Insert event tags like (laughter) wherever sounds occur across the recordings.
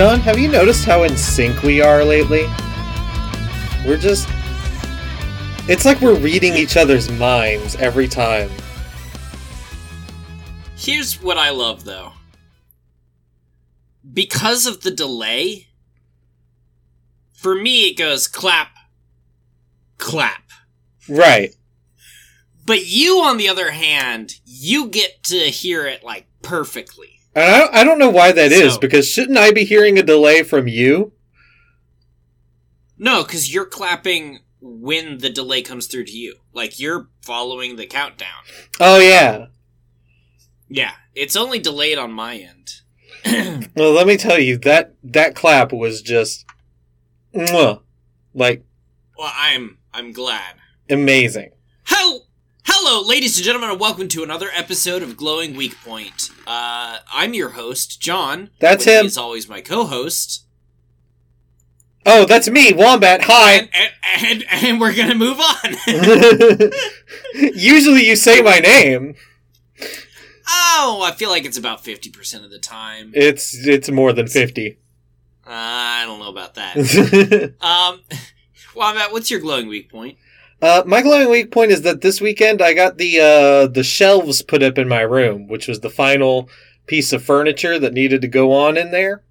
John, have you noticed how in sync we are lately? We're just. It's like we're reading each other's minds every time. Here's what I love though. Because of the delay, for me it goes clap, clap. Right. But you, on the other hand, you get to hear it like perfectly. And I, I don't know why that is So- because shouldn't I be hearing a delay from you? No, because you're clapping when the delay comes through to you. Like you're following the countdown. Oh, yeah. Yeah, it's only delayed on my end. (clears throat) Well, let me tell you, that, that clap was just. Mwah, like, Well, I'm I'm glad. amazing. Hel- Hello, ladies and gentlemen, and welcome to another episode of Glowing Weak Point. Uh, I'm your host, John. That's him. As always, my co-host. Oh, that's me, Wombat. Hi. And, and, and, and we're gonna move on. (laughs) Usually you say my name. oh, I feel like it's about 50% of the time. It's it's more than 50. Uh, I don't know about that. (laughs) Um, (laughs) Matt, what's your glowing weak point? Uh, my glowing weak point is that this weekend I got the uh, the shelves put up in my room, which was the final piece of furniture that needed to go on in there.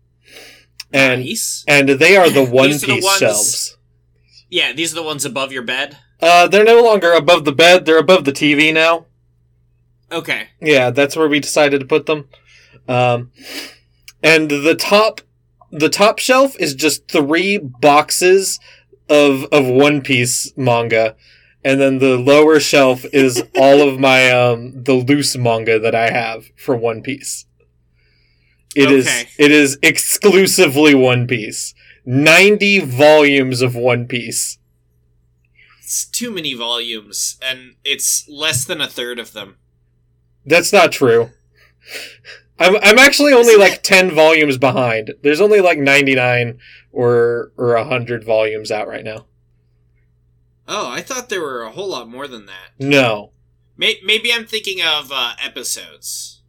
And nice. and they are the (laughs) one are the piece ones- shelves. Yeah, these are the ones above your bed. Uh, they're no longer above the bed; they're above the TV now. Okay. Yeah, that's where we decided to put them. Um, and the top, the top shelf is just three boxes of of One Piece manga, and then the lower shelf is all of my um the loose manga that I have for One Piece. It okay. is it is exclusively One Piece. 90 volumes of One Piece. It's too many volumes and it's less than a third of them. That's not true. I'm I'm actually only Isn't like it? 10 volumes behind. There's only like 99 or or a hundred volumes out right now. Oh, I thought there were a whole lot more than that. No. Maybe I'm thinking of uh, episodes.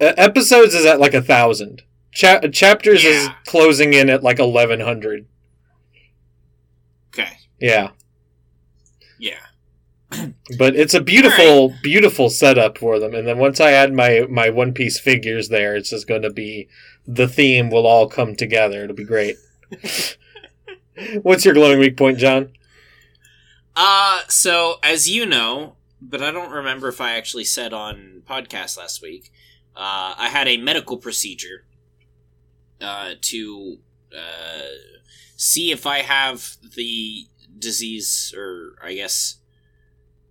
Uh, episodes is at like a thousand. Cha- chapters yeah. is closing in at like eleven hundred. Okay. Yeah. Yeah. (clears throat) but it's a beautiful, right. beautiful setup for them. And then once I add my my One Piece figures there, it's just going to be the theme will all come together. It'll be great. (laughs) What's your glowing weak point, John? Uh, so as you know, but I don't remember if I actually said on podcast last week, uh, I had a medical procedure uh, to uh, see if I have the disease, or I guess,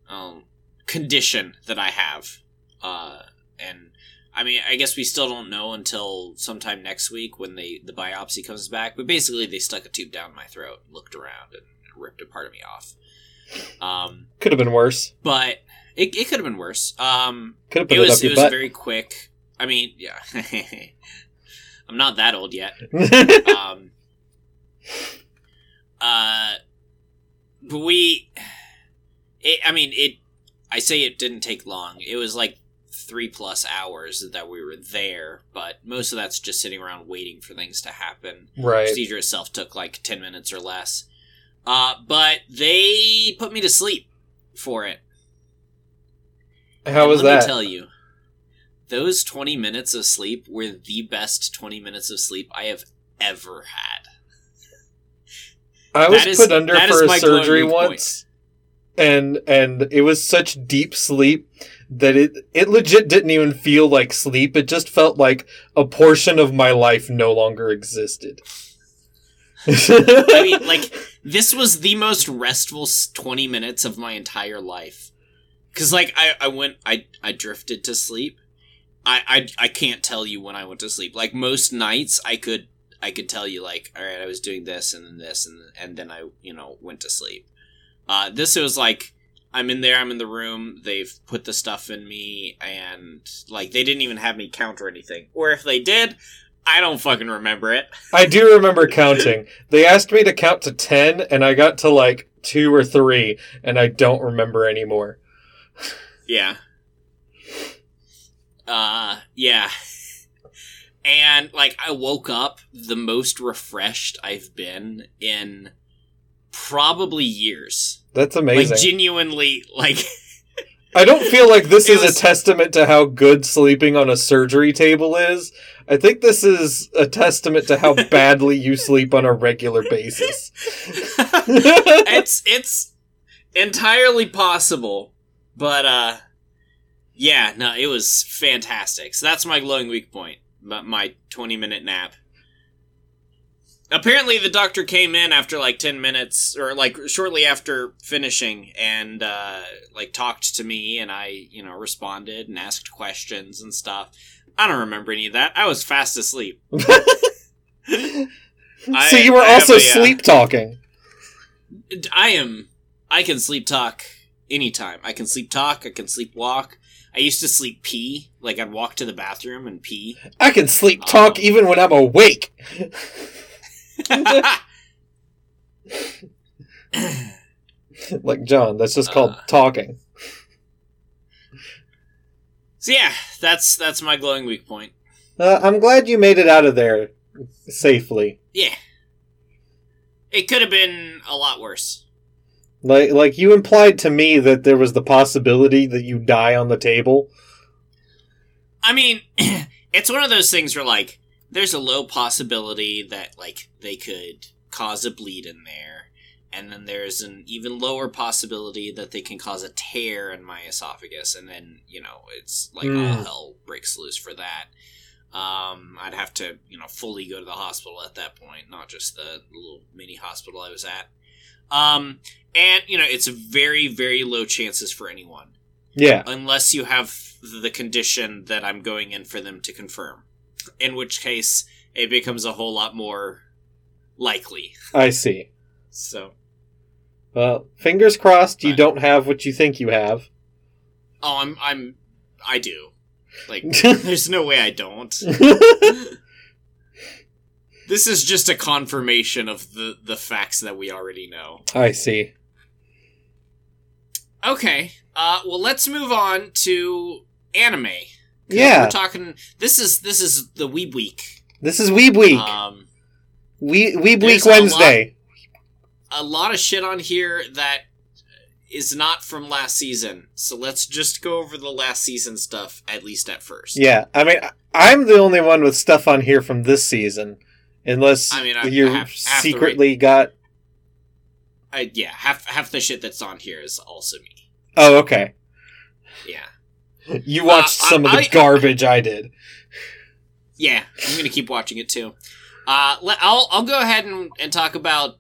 um, condition that I have. Uh, and I mean, I guess we still don't know until sometime next week when they the biopsy comes back. But basically, they stuck a tube down my throat, looked around, and ripped a part of me off. Um, Could have been worse. but it, it could have been worse. Um, Could have put it it, was it was butt. very quick. I mean, yeah, (laughs) I'm not that old yet. (laughs) Um, uh, but we, it, I mean, it. I say it didn't take long. It was like three plus hours that we were there, but most of that's just sitting around waiting for things to happen right. procedure itself took like 10 minutes or less. Uh, but they put me to sleep for it. How And was let that? me tell you, those 20 minutes of sleep were the best 20 minutes of sleep I have ever had. I was is- put under for a surgery once, and and it was such deep sleep that it it legit didn't even feel like sleep. It just felt like a portion of my life no longer existed. I mean, (laughs) like, this was the most restful 20 minutes of my entire life. Cause, like, I, I went, I, I drifted to sleep. I, I, I can't tell you when I went to sleep. Like, most nights, I could, I could tell you, like, alright, I was doing this and then this and, and then I, you know, went to sleep. Uh, this was like, I'm in there, I'm in the room, they've put the stuff in me, and, like, they didn't even have me count or anything. Or if they did, I don't fucking remember it. (laughs) I do remember counting. They asked me to count to 10, and I got to like two or three, and I don't remember anymore. Yeah. Uh, yeah. and like I woke up the most refreshed I've been in probably years. That's amazing. Like genuinely, like (laughs) I don't feel like this is was- a testament to how good sleeping on a surgery table is. I think this is a testament to how (laughs) badly you sleep on a regular basis. (laughs) it's it's entirely possible, but uh, yeah, no, it was fantastic. So that's my glowing weak point. My, my twenty minute nap. Apparently, the doctor came in after like ten minutes, or like shortly after finishing, and uh, like talked to me, and I, you know, responded and asked questions and stuff. I don't remember any of that. I was fast asleep. (laughs) I- so you were I also a, uh, sleep talking. I am. I can sleep talk anytime. I can sleep talk. I can sleep walk. I used to sleep pee. Like I'd walk to the bathroom and pee. I can sleep talk Oh. even when I'm awake. Like John, that's just called Uh. talking. so yeah, that's that's my glowing weak point. Uh, I'm glad you made it out of there safely. Yeah, it could have been a lot worse. Like like you implied to me that there was the possibility that you die on the table. I mean, (clears throat) it's one of those things where like there's a low possibility that like they could cause a bleed in there, and then there's an even lower possibility that they can cause a tear in my esophagus, and then you know it's like all Mm. hell breaks loose for that. Um, I'd have to you know fully go to the hospital at that point, not just the little mini hospital I was at. Um, and you know it's very very low chances for anyone Yeah. unless you have the condition that I'm going in for them to confirm. In which case, it becomes a whole lot more likely. I see. So, Well, fingers crossed you don't have what you think you have. oh, I'm, I'm, I do. Like, (laughs) there's no way I don't. (laughs) This is just a confirmation of the the facts that we already know. I see. Okay, uh, well, let's move on to anime. Yeah. we're talking. This is this is the Weeb Week. This is Weeb Week. Um, we Weeb Week a Wednesday. a lot of shit on here that is not from last season. So let's just go over the last season stuff at least at first. Yeah, I mean, I'm the only one with stuff on here from this season, unless I mean, I- you I have- half the secretly got. I, yeah, half half the shit that's on here is also me. Oh, okay. Yeah. (laughs) You watched Uh, some of the I- garbage I did. Yeah, I'm gonna keep watching it too. Uh, let, I'll I'll go ahead and, and talk about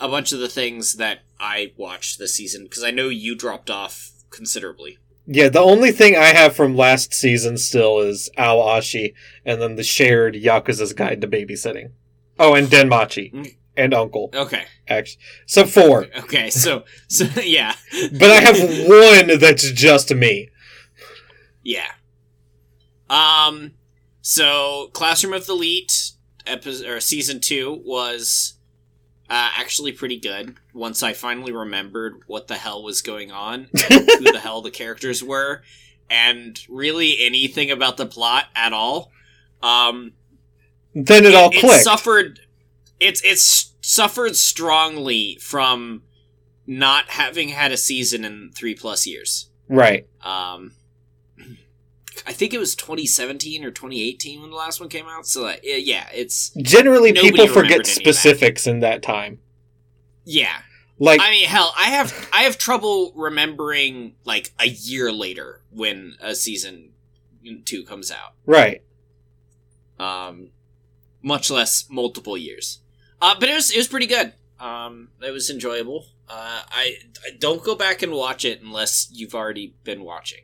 a bunch of the things that I watched this season because I know you dropped off considerably. Yeah, the only thing I have from last season still is Ao Ashi, and then the shared Yakuza's Guide to Babysitting. Oh, and Denmachi Mm. and Uncle. Okay, Actually, so four. okay, so so (laughs) yeah, But I have (laughs) one that's just me. Yeah. Um. So, Classroom of the Elite, episode or season two was uh, actually pretty good. Once I finally remembered what the hell was going on, (laughs) who the hell the characters were, and really anything about the plot at all. Um, Then it, all it suffered. It's it's suffered strongly from not having had a season in three plus years. right. Um, I think it was 2017 or 2018 when the last one came out. So uh, yeah, it's Generally, people forget of that. specifics in that time. yeah. Like, I mean, hell, I have I have trouble remembering like a year later when a season two comes out. right. Um, much less multiple years. Uh, but it was it was pretty good. Um, it was enjoyable. Uh, I, I don't go back and watch it unless you've already been watching.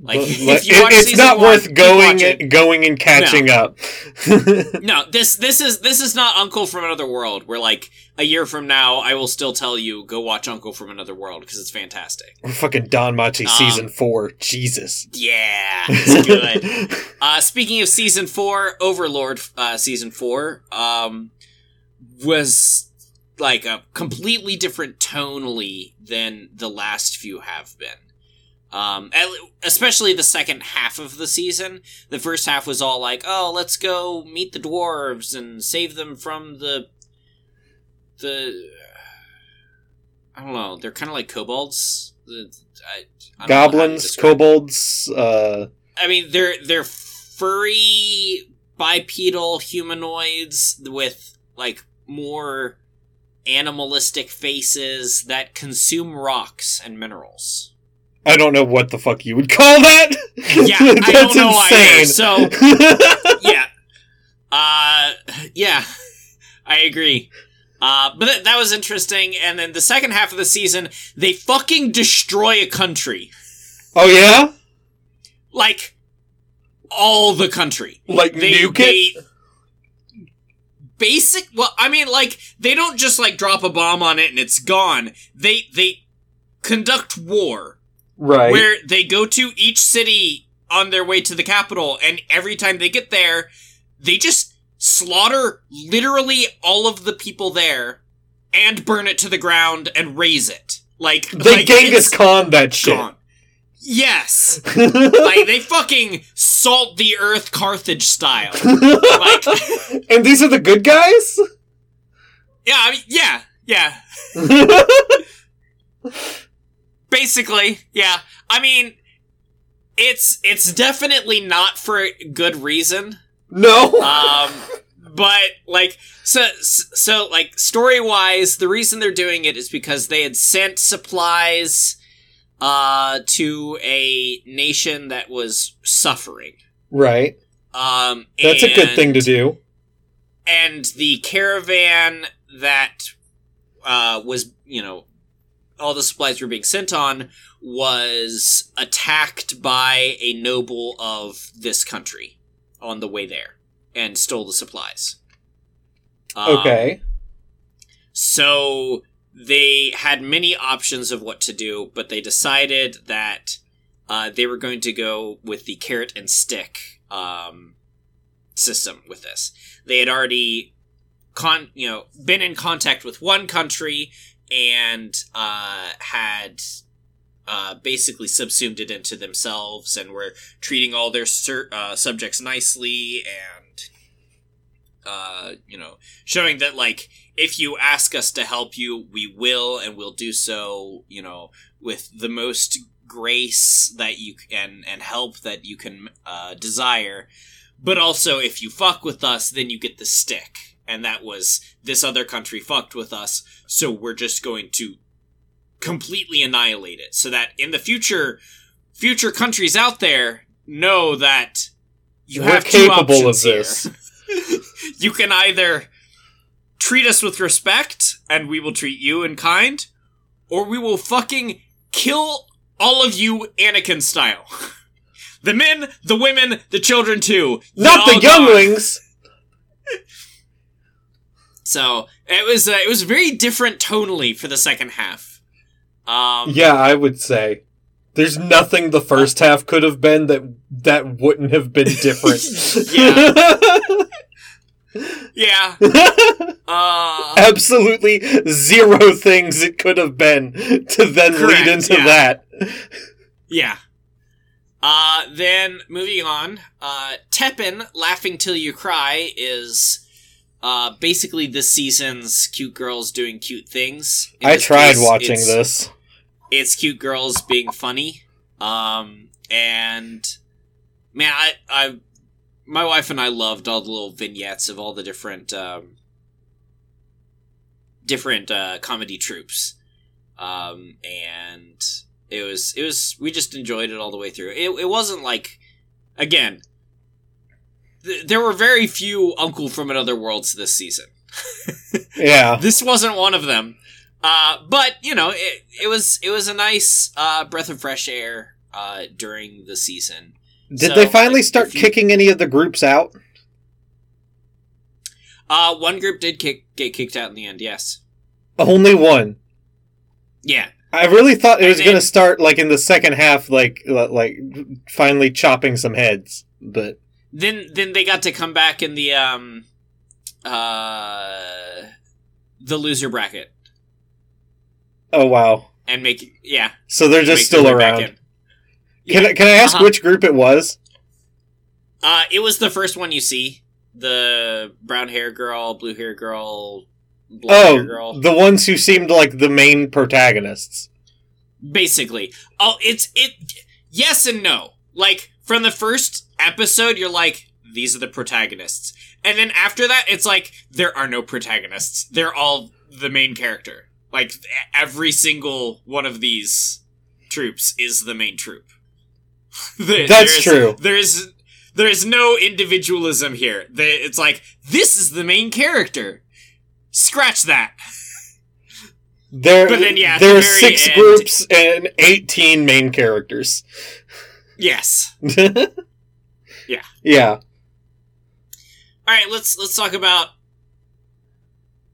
Like, But, if like, you it- watch it's not one, worth going watching. going and catching up. (laughs) No, this this is this is not Uncle from Another World. Where like a year from now, I will still tell you go watch Uncle from Another World because it's fantastic. Fucking DanMachi Um, season four. Jesus. Yeah, (laughs) it's good. uh, speaking of season four, Overlord uh, season four um, was like a completely different tonally than the last few have been. Um, especially the second half of the season. The first half was all like, "Oh, let's go meet the dwarves and save them from the the." I don't know. They're kind of like kobolds. I, I don't know how to Goblins, kobolds, uh, I mean, they're they're furry bipedal humanoids with like more animalistic faces that consume rocks and minerals. I don't know what the fuck you would call that. Yeah, (laughs) I don't know either. So (laughs) yeah, uh, yeah, I agree. Uh, but th- that was interesting. And then the second half of the season, they fucking destroy a country, oh yeah, like all the country. like they, nuke it. basic well i mean like they don't just like drop a bomb on it and it's gone they they conduct war Right. where they go to each city on their way to the capital and every time they get there they just slaughter literally all of the people there and burn it to the ground and raze it like they like, Genghis Khan that shit. gone. yes (laughs) like they fucking salt the earth carthage style (laughs) like (laughs) and these are the good guys? Yeah, I mean, yeah, yeah. Basically, yeah. I mean, it's it's definitely not for good reason. no. Um, but like, so so like story wise, the reason they're doing it is because they had sent supplies uh to a nation that was suffering. right. Um, That's a good thing to do. and the caravan that uh, was, you know, all the supplies were being sent on was attacked by a noble of this country on the way there and stole the supplies. Um, Okay. so they had many options of what to do, but they decided that uh, they were going to go with the carrot and stick um, system with this. They had already con you know been in contact with one country and uh, had uh, basically subsumed it into themselves and were treating all their sur- uh, subjects nicely and uh, you know showing that like if you ask us to help you we will and we'll do so you know with the most grace that you can and help that you can uh, desire. But also if you fuck with us then you get the stick and that was this other country fucked with us so we're just going to completely annihilate it so that in the future future countries out there know that you We're have two capable of options here. this. (laughs) (laughs) you can either treat us with respect and we will treat you in kind or we will fucking kill all of you Anakin style (laughs) the men the women the children too Not Y'all the gone. younglings. So it was uh, it was very different tonally for the second half. Um, Yeah, I would say. There's nothing the first half could have been that that wouldn't have been (laughs) different. yeah. (laughs) Uh, Absolutely zero things it could have been to then Correct, lead into yeah. that. yeah. Uh, then moving on, uh, Teppen, Laughing Till You Cry is uh, basically this season's cute girls doing cute things. In I tried case, watching it's- this. it's cute girls being funny. Um, and man, I, I, my wife and I loved all the little vignettes of all the different, um, different uh, comedy troupes. Um, and it was, it was, we just enjoyed it all the way through. It, it wasn't like, again, th- there were very few Uncle from Another Worlds this season. (laughs) (laughs) Yeah. This wasn't one of them. Uh, but you know, it, it was it was a nice uh, breath of fresh air uh, during the season. Did So, they finally like, start you- kicking any of the groups out? Uh, one group did kick, get kicked out in the end. Yes. Only one. Yeah. I really thought it was going to start like in the second half, like like finally chopping some heads. But Then then they got to come back in the um uh the loser bracket oh wow, and make yeah so they're just still around. in. Can I, can I ask Uh-huh. which group it was? Uh, it was the first one you see. The brown hair girl, blue hair girl, blonde hair Oh, girl. the ones who seemed like the main protagonists. Basically. Oh, it's it. Yes and no. Like from the first episode, you're like, these are the protagonists, and then after that, it's like there are no protagonists. They're all the main character. Like every single one of these troupes is the main troupe. (laughs) There- That's there's- true. There's there's no individualism here. They, it's like this is the main character. Scratch that. There, But then, yeah, there the are six end- groups and 18 main characters. Yes. (laughs) (laughs) yeah. Yeah. All right, let's let's talk about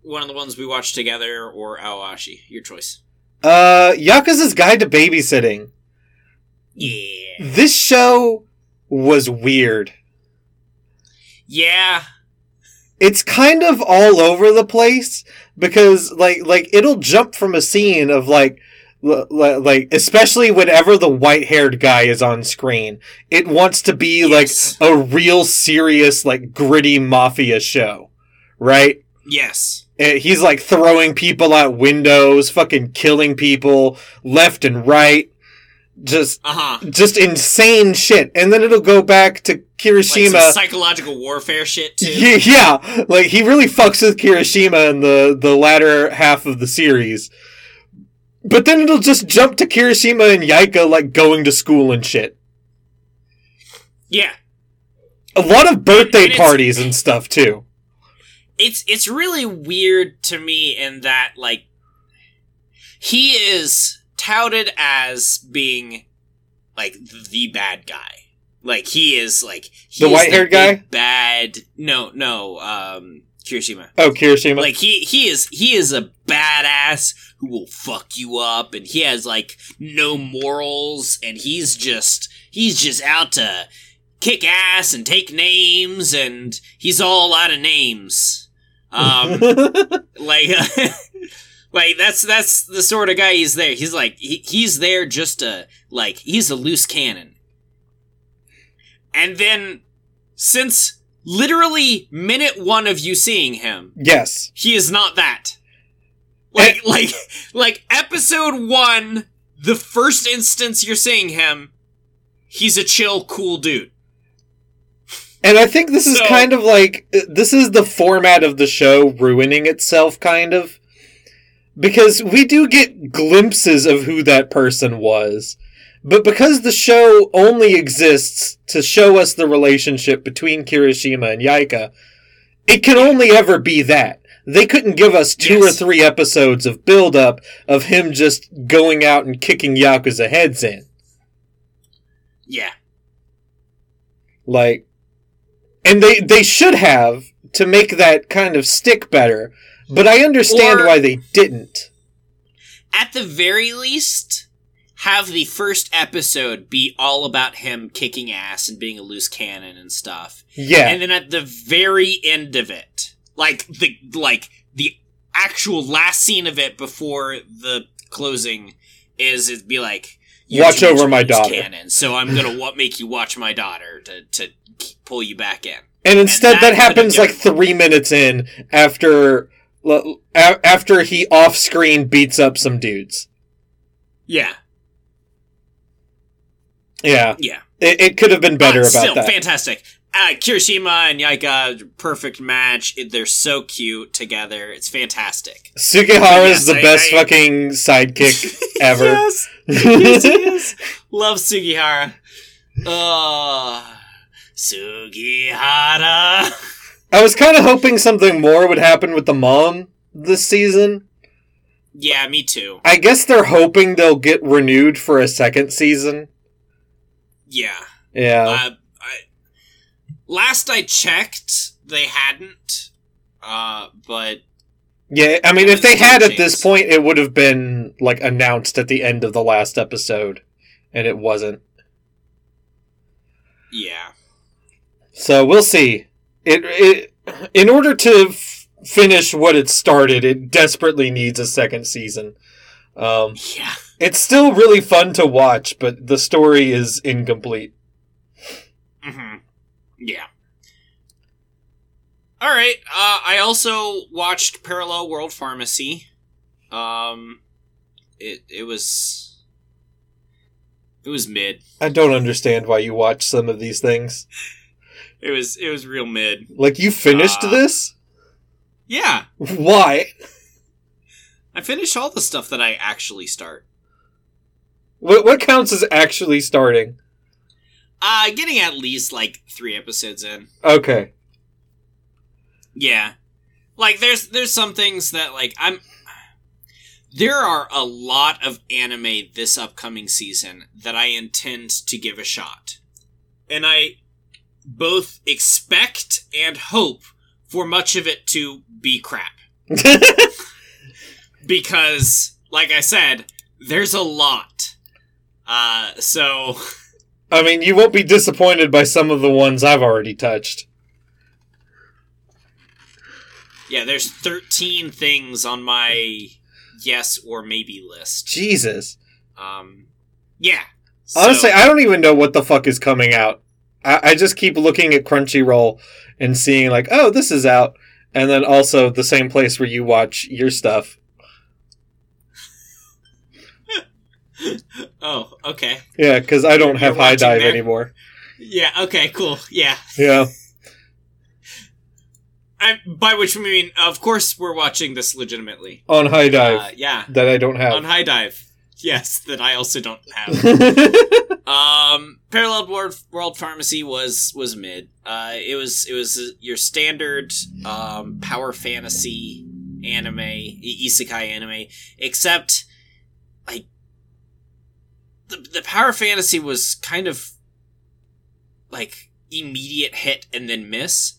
one of the ones we watched together or Aoashi. Your choice. Uh, Yakuza's Guide to Babysitting. Yeah. This show was weird. Yeah. It's kind of all over the place because like like it'll jump from a scene of like like especially whenever the white-haired guy is on screen, it wants to be Yes. like a real serious like gritty mafia show, right? Yes. And he's like throwing people out windows, fucking killing people left and right. Just Uh huh. just insane shit. And then it'll go back to Like Kirishima. some psychological warfare shit too. Yeah, (laughs) yeah, like he really fucks with Kirishima in the the latter half of the series. But then it'll just jump to Kirishima and Yaeka like going to school and shit. Yeah. A lot of birthday And parties and stuff too. It's it's really weird to me in that like he is touted as being like the bad guy. Like he is like he The white-haired guy? Bad. No, no. Um, Kirishima. Oh, Kirishima. like he he is he is a badass who will fuck you up and he has like no morals and he's just he's just out to kick ass and take names and he's all out of names um (laughs) like (laughs) like that's that's the sort of guy he's there he's like he, he's there just to like he's a loose cannon and then since literally minute one of you seeing him yes. he is not that. Like, (laughs) like, like episode one, the first instance you're seeing him, he's a chill, cool dude. And I think this is So- kind of like this is the format of the show ruining itself kind of because we do get glimpses of who that person was. But because the show only exists to show us the relationship between Kirishima and Yaeka, it can only ever be that. They couldn't give us two or three episodes of build up of him just going out and kicking Yakuza heads in. Yeah, Like, and they they should have to make that kind of stick better. But I understand Or- why they didn't. at the very least, have the first episode be all about him kicking ass and being a loose cannon and stuff. Yeah, And then at the very end of it, like the like the actual last scene of it before the closing is it'd be like Watch over my daughter." cannon, so I'm gonna what make you watch my daughter to to pull you back in. and instead that that, happens like three minutes in after after he off screen beats up some dudes. Yeah, Yeah, yeah. it, it could have been better Uh, about still that. fantastic. Uh, Kirishima and Yaeka, perfect match. They're so cute together. It's fantastic. Sugihara Yes, is the I- best I- fucking sidekick (laughs) ever. yes, yes, he is. Love Sugihara. Oh, Sugihara. I was kind of hoping something more would happen with the mom this season. Yeah, me too. I guess they're hoping they'll get renewed for a second season. Yeah. Yeah. Uh, last I checked, they hadn't. Uh, but Yeah, I mean, if they had at this point, it would have been like announced at the end of the last episode, and it wasn't. yeah, So we'll see. It it in order to f- finish what it started, it desperately needs a second season. Um, yeah. It's still really fun to watch, but the story is incomplete. Yeah. All right. Uh, I also watched Parallel World Pharmacy. Um, it it was it was mid. I don't understand why you watch some of these things. It was it was real mid. Like you finished Uh, this? Yeah, Why? I finished all the stuff that I actually start. What what counts as actually starting? Uh, getting at least like three episodes in. Okay. Yeah. Like there's there's some things that like I'm there are a lot of anime this upcoming season that I intend to give a shot. And I both expect and hope for much of it to be crap. (laughs) Because like I said, there's a lot. Uh so I mean, you won't be disappointed by some of the ones I've already touched. yeah, there's 13 things on my yes or maybe list. Jesus. Um, yeah. Honestly, So- I don't even know what the fuck is coming out. I, I just keep looking at Crunchyroll and seeing like, oh, this is out, and then also the same place where you watch your stuff. (laughs) oh, okay. Yeah, because I don't have HIDIVE there? anymore. Yeah. Okay. Cool. Yeah. Yeah. I, by which we mean, of course, we're watching this legitimately. On HIDIVE Uh, yeah. that I don't have On. HIDIVE. Yes, that I also don't have. (laughs) um, Parallel World, World Pharmacy was was mid. Uh, it was it was your standard um, power fantasy anime, isekai anime, except the the power fantasy was kind of like immediate hit and then miss.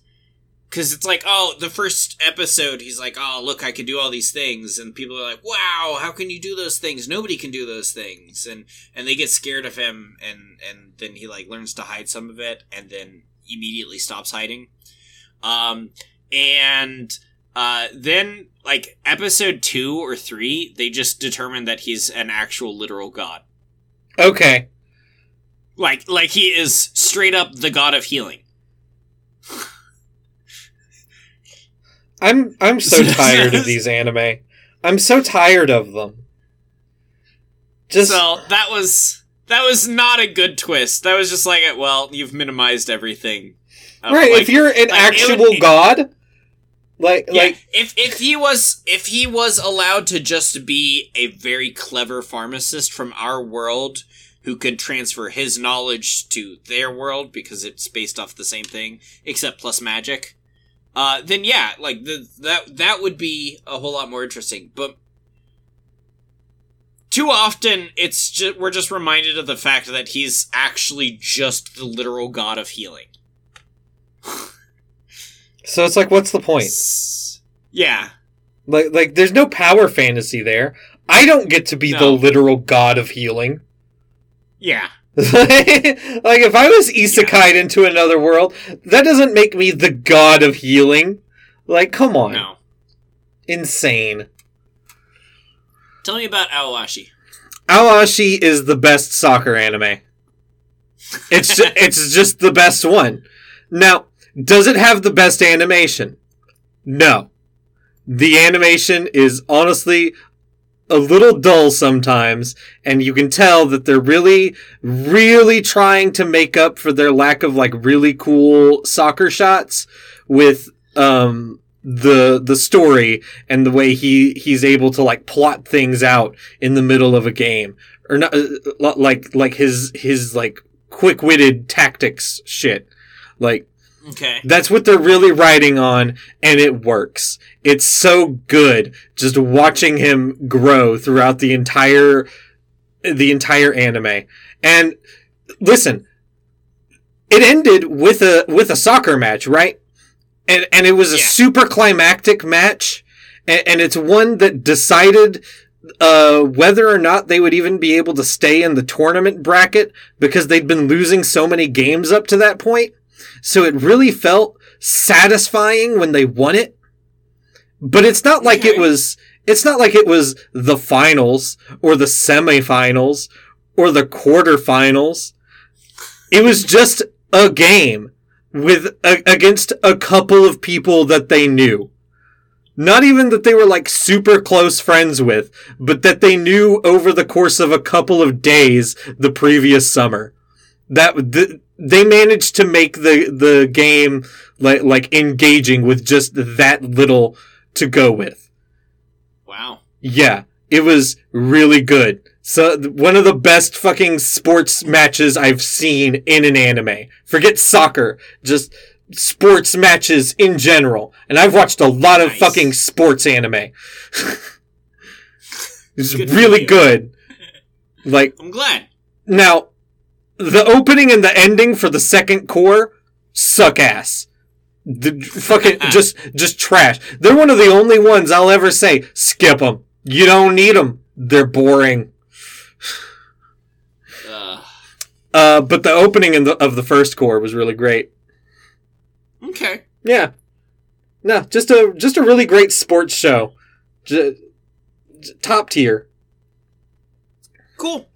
Cause it's like, oh, the first episode, he's like, oh, look, I can do all these things, and people are like, wow, how can you do those things? Nobody can do those things, and and they get scared of him, and and then he like learns to hide some of it, and then immediately stops hiding. Um, and uh, then like episode two or three, they just determine that he's an actual literal god, okay. like like he is straight up the god of healing. I'm I'm so (laughs) tired of these anime. I'm so tired of them. Just so that was that was not a good twist. That was just like, well, you've minimized everything. Right. like- if you're an like, actual would- god, like yeah, like if if he was if he was allowed to just be a very clever pharmacist from our world who could transfer his knowledge to their world because it's based off the same thing except plus magic, uh, then yeah, like the that that would be a whole lot more interesting. But too often, it's just we're just reminded of the fact that he's actually just the literal god of healing. (laughs) so it's like what's the point? Yeah. Like like there's no power fantasy there. I don't get to be the literal god of healing. (laughs) Yeah. like if I was isekai'd into another world, that doesn't make me the god of healing. Like come on. No. Insane. Tell me about Aoashi. Aoashi is the best soccer anime. It's ju- (laughs) it's just the best one. Now, does it have the best animation? No. The animation is honestly a little dull sometimes, and you can tell that they're really, really trying to make up for their lack of like really cool soccer shots with um the the story and the way he he's able to like plot things out in the middle of a game or not uh, like like his his like quick-witted tactics shit like Okay. that's what they're really riding on and it works it's so good just watching him grow throughout the entire the entire anime and listen it ended with a with a soccer match right and and it was a Yeah. super climactic match and, and it's one that decided uh, whether or not they would even be able to stay in the tournament bracket because they'd been losing so many games up to that point. So it really felt satisfying when they won it. But it's not like it was it's not like it was the finals or the semifinals or the quarterfinals. It was just a game with a, against a couple of people that they knew. Not even that they were like super close friends with, but that they knew over the course of a couple of days the previous summer. That th- they managed to make the the game like like engaging with just that little to go with. Wow. Yeah, it was really good. So one of the best fucking sports matches I've seen in an anime. Forget soccer, just sports matches in general. And I've watched a lot of Nice. fucking sports anime. (laughs) it's Good really good. (laughs) Like I'm glad. now, the opening and the ending for the second cour suck ass. The fucking (laughs) just just trash. They're one of the only ones I'll ever say skip them. You don't need them. They're boring. Uh, Uh, but the opening in the, of the first cour was really great. okay. Yeah. No, just a just a really great sports show. J- top tier. Cool.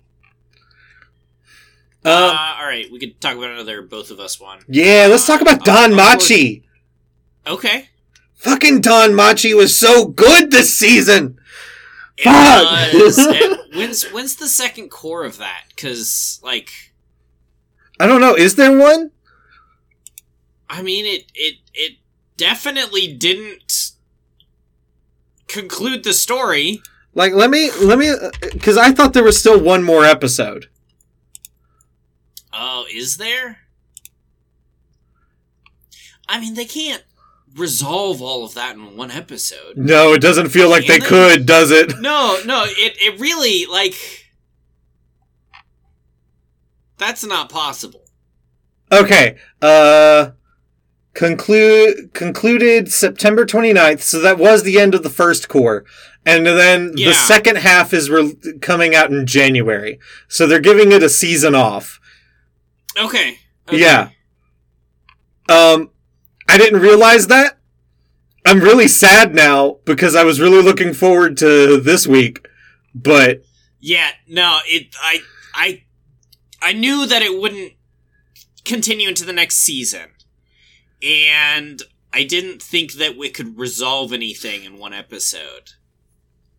Uh, Uh, all right, we could talk about another both of us one. yeah, let's talk about uh, Don of Machi. Okay. Fucking DanMachi was so good this season. It Fuck! (laughs) When's when's the second cour of that? Because like, I don't know. Is there one? I mean, it it it definitely didn't conclude the story. Like, let me let me because I thought there was still one more episode. Oh, is there? I mean, they can't resolve all of that in one episode. No, it doesn't feel like they they? could, does it? No, no, it it really like that's not possible. Okay. Uh conclude concluded September 29th, so that was the end of the first cour. And then Yeah. the second half is re- coming out in January. So they're giving it a season off. Okay. okay. Yeah. Um I didn't realize that. I'm really sad now because I was really looking forward to this week. But Yeah, no, it I I I knew that it wouldn't continue into the next season. And I didn't think that we could resolve anything in one episode.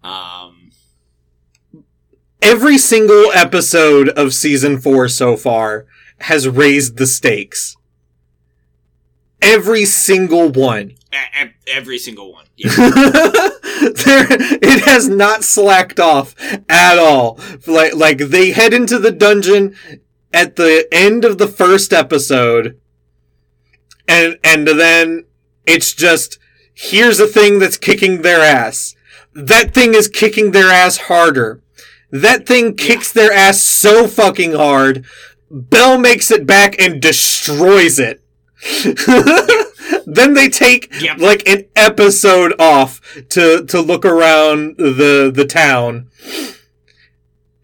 Um every single episode of season 4 so far has raised the stakes. Every single one. every single one. Yeah. (laughs) there, it has not slacked off at all. Like, like they head into the dungeon at the end of the first episode, and and then it's just here's a thing that's kicking their ass. That thing is kicking their ass harder. That thing kicks their ass so fucking hard. Bell makes it back and destroys it. (laughs) then they take Yep. like an episode off to to look around the the town.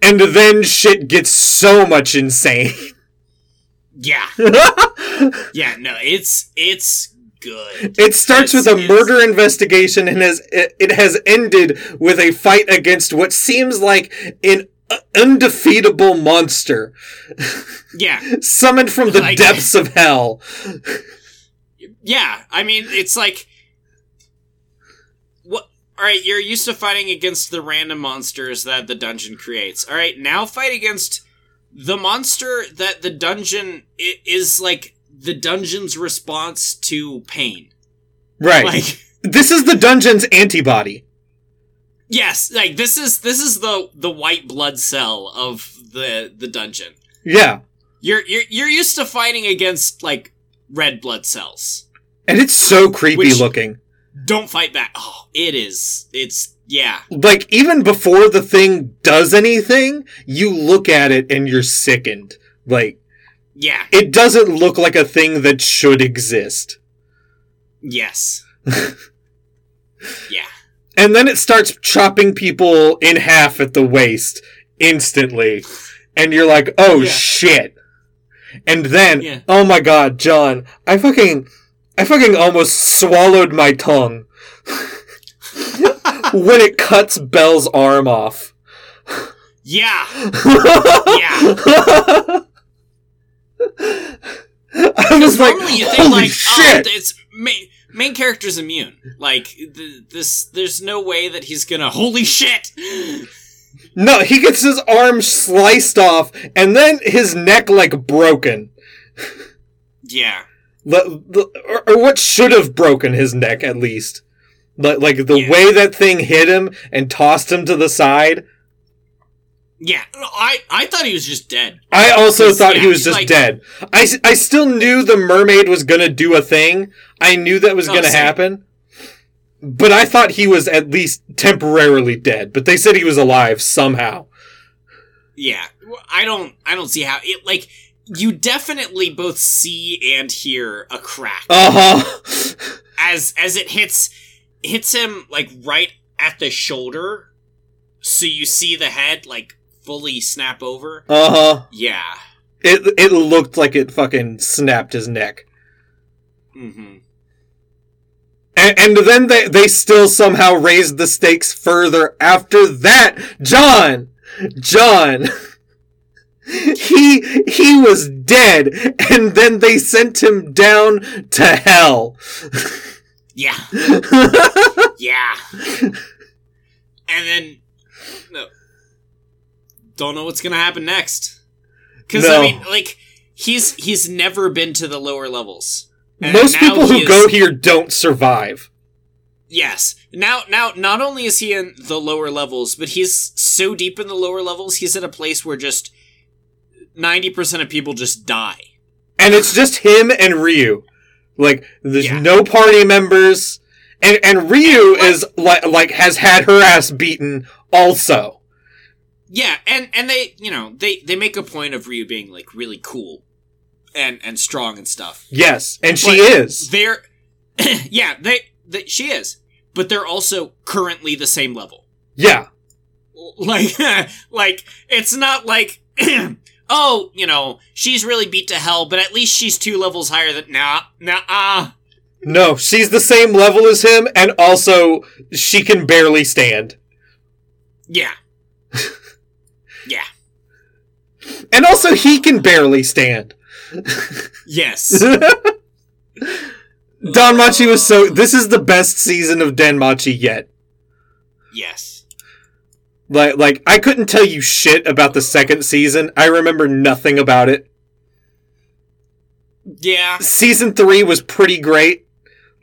And then shit gets so much insane. (laughs) yeah. (laughs) Yeah, no, it's it's good. It starts It's- with a murder investigation and has it, it has ended with a fight against what seems like an undefeatable monster Yeah. (laughs) summoned from the Like- depths of hell. Yeah, I mean, it's like what all right, you're used to fighting against the random monsters that the dungeon creates. All right, now fight against the monster that the dungeon is like the dungeon's response to pain. Right. Like this is the dungeon's antibody. Yes, like this is this is the the white blood cell of the the dungeon. Yeah. You're you're you're used to fighting against like red blood cells. And it's so creepy Which- looking. Don't fight back. Oh, it is. It's yeah. Like even before the thing does anything, you look at it and you're sickened. Like Yeah. it doesn't look like a thing that should exist. Yes. (laughs) yeah. And then it starts chopping people in half at the waist instantly. And you're like, oh Yeah. shit. And then, Yeah. oh my god, John, I fucking, I fucking almost swallowed my tongue. (laughs) when it cuts Bell's arm off. Yeah. (laughs) yeah. I was like, Normally you think holy like, oh, shit! oh, it's main, main character's immune. Like th- this, there's no way that he's gonna. Holy shit! no, he gets his arm sliced off, and then his neck like broken. Yeah. The, the, or, or what should have broken his neck at least. Like, like the Yeah. way that thing hit him and tossed him to the side. Yeah. I I thought he was just dead. I also thought yeah, he was just like- dead. I still knew the mermaid was gonna do a thing. I knew that was Oh, gonna same. happen. But I thought he was at least temporarily dead. But they said he was alive somehow. Yeah. I don't. I don't see how it like. You definitely both see and hear a crack Uh huh. as as it hits hits him like right at the shoulder. So you see the head like fully snap over. Uh huh. Yeah. It it looked like it fucking snapped his neck. Mm-hmm. And, and then they, they still somehow raised the stakes further after that. John! John! (laughs) he, he was dead, and then they sent him down to hell. Yeah. (laughs) Yeah. and then no. Don't know what's gonna happen next. Cause No. I mean, like, he's he's never been to the lower levels. And Most people who is- go here don't survive. Yes. Now now not only is he in the lower levels, but he's so deep in the lower levels, he's at a place where just ninety percent of people just die. And it's just him and Ryu. Like, there's Yeah. no party members. And, and Ryu And, like- is like, like, has had her ass beaten also. Yeah, and and they you know, they they make a point of Ryu being like really cool and and strong and stuff. Yes, and she But is. They're (clears throat) yeah, they, they she is, but they're also currently the same level. Yeah. (laughs) Like like it's not like (clears throat) oh, you know, she's really beat to hell, but at least she's two levels higher than nah, nah, ah. No, she's the same level as him, and also she can barely stand. Yeah. (laughs) And also he can barely stand. Yes. (laughs) DanMachi was so. This is the best season of DanMachi yet. yes. Like, like I couldn't tell you shit about the second season. I remember nothing about it. Yeah. Season three was pretty great.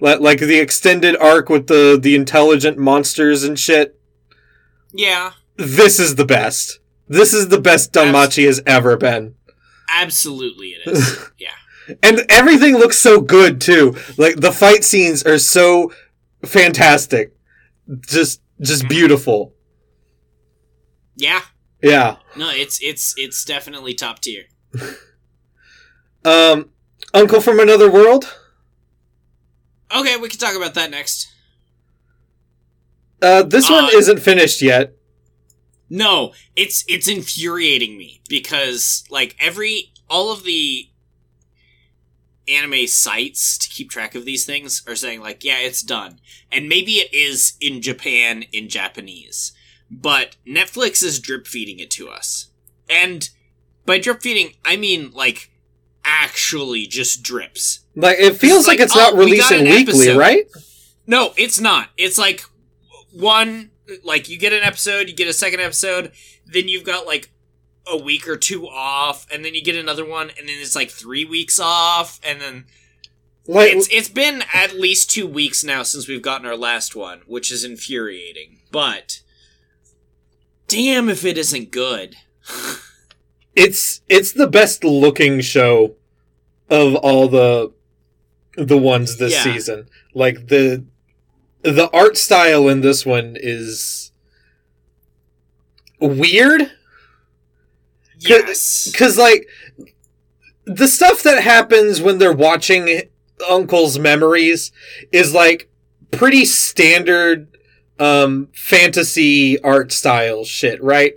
Like, like the extended arc with the the intelligent monsters and shit. Yeah. This is the best. This is the best DanMachi has ever been. Absolutely it is. (laughs) Yeah. And everything looks so good too. Like the fight scenes are so fantastic. Just just beautiful. Yeah. Yeah. No, it's it's it's definitely top tier. (laughs) Um Uncle from Another World? Okay, we can talk about that next. Uh this one Uh, isn't finished yet. No, it's it's infuriating me because like every all of the anime sites to keep track of these things are saying like yeah it's done and maybe it is in japan in japanese but netflix is drip feeding it to us and by drip feeding i mean like actually just drips Like it feels It's like, like, it's not oh, got releasing weekly, episode. right? no, it's not. It's like one like you get an episode, you get a second episode, then you've got like a week or two off, and then you get another one, and then it's like three weeks off, and then Like it's it's been at least two weeks now since we've gotten our last one, which is infuriating. But damn if it isn't good. (laughs) it's it's the best looking show of all the the ones this Yeah. season. Like the the art style in this one is weird Yes. cuz like the stuff that happens when they're watching uncle's memories is like pretty standard um fantasy art style shit, right?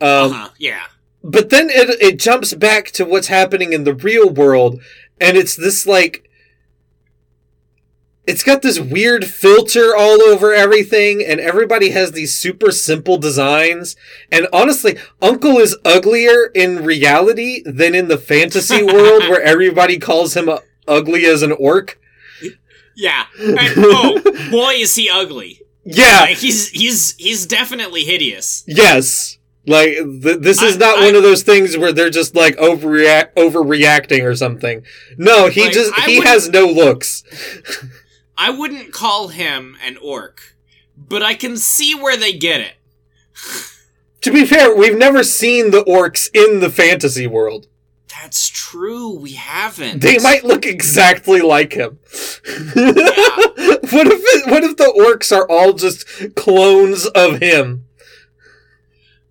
Um uh-huh. Yeah. but then it it jumps back to what's happening in the real world and it's this like it's got this weird filter all over everything, and everybody has these super simple designs. And honestly, Uncle is uglier in reality than in the fantasy (laughs) world where everybody calls him uh, ugly as an orc. Yeah. (laughs) And, oh, boy, is he ugly. Yeah. Like, he's he's he's definitely hideous. Yes. Like th- this is I- not I- one of those things where they're just like overreact overreacting or something. No, he Like, just I he has no looks. (laughs) I wouldn't call him an orc, but I can see where they get it. To be fair, we've never seen the orcs in the fantasy world. That's true. We haven't. They might look exactly like him. (laughs) what if it, what if the orcs are all just clones of him?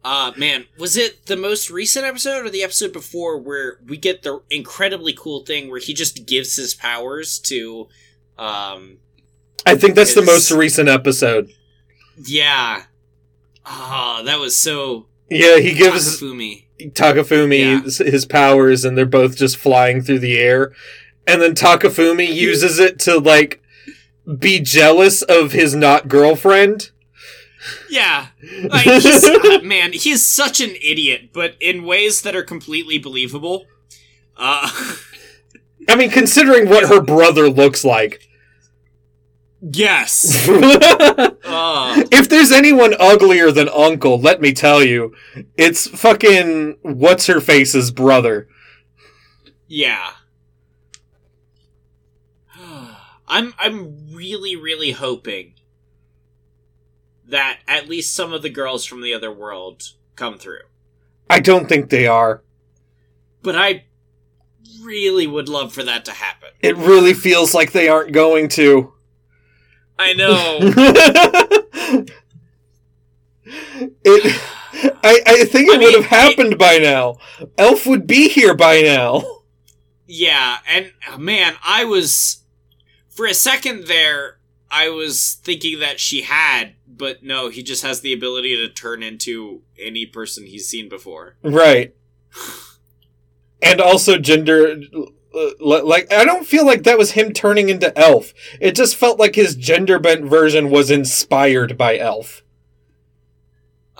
Uh, man, was it the most recent episode or the episode before where we get the incredibly cool thing where he just gives his powers to, um, I think that's the most recent episode. yeah. Ah, that was so Yeah, he gives Takafumi. Takafumi Yeah. his, his powers and they're both just flying through the air. And then Takafumi uses it to like be jealous of his not girlfriend. Yeah, like he's (laughs) uh, man, he's such an idiot, but in ways that are completely believable. Uh, (laughs) I mean, considering what her brother looks like. Yes. (laughs) if Uh, there's anyone uglier than Uncle, let me tell you, it's fucking what's her face's brother. yeah. I'm I'm really really hoping that at least some of the girls from the other world come through. I don't think they are. But I really would love for that to happen. It really feels like they aren't going to. (laughs) I know. (laughs) it I, I think it I would mean, have happened by now. Elf would be here by now. Yeah, and uh, man, I was for a second there. I was thinking that she had, but no, he just has the ability to turn into any person he's seen before. Right. And also gender Uh, like I don't feel like that was him turning into elf. It just felt like his gender bent version was inspired by elf.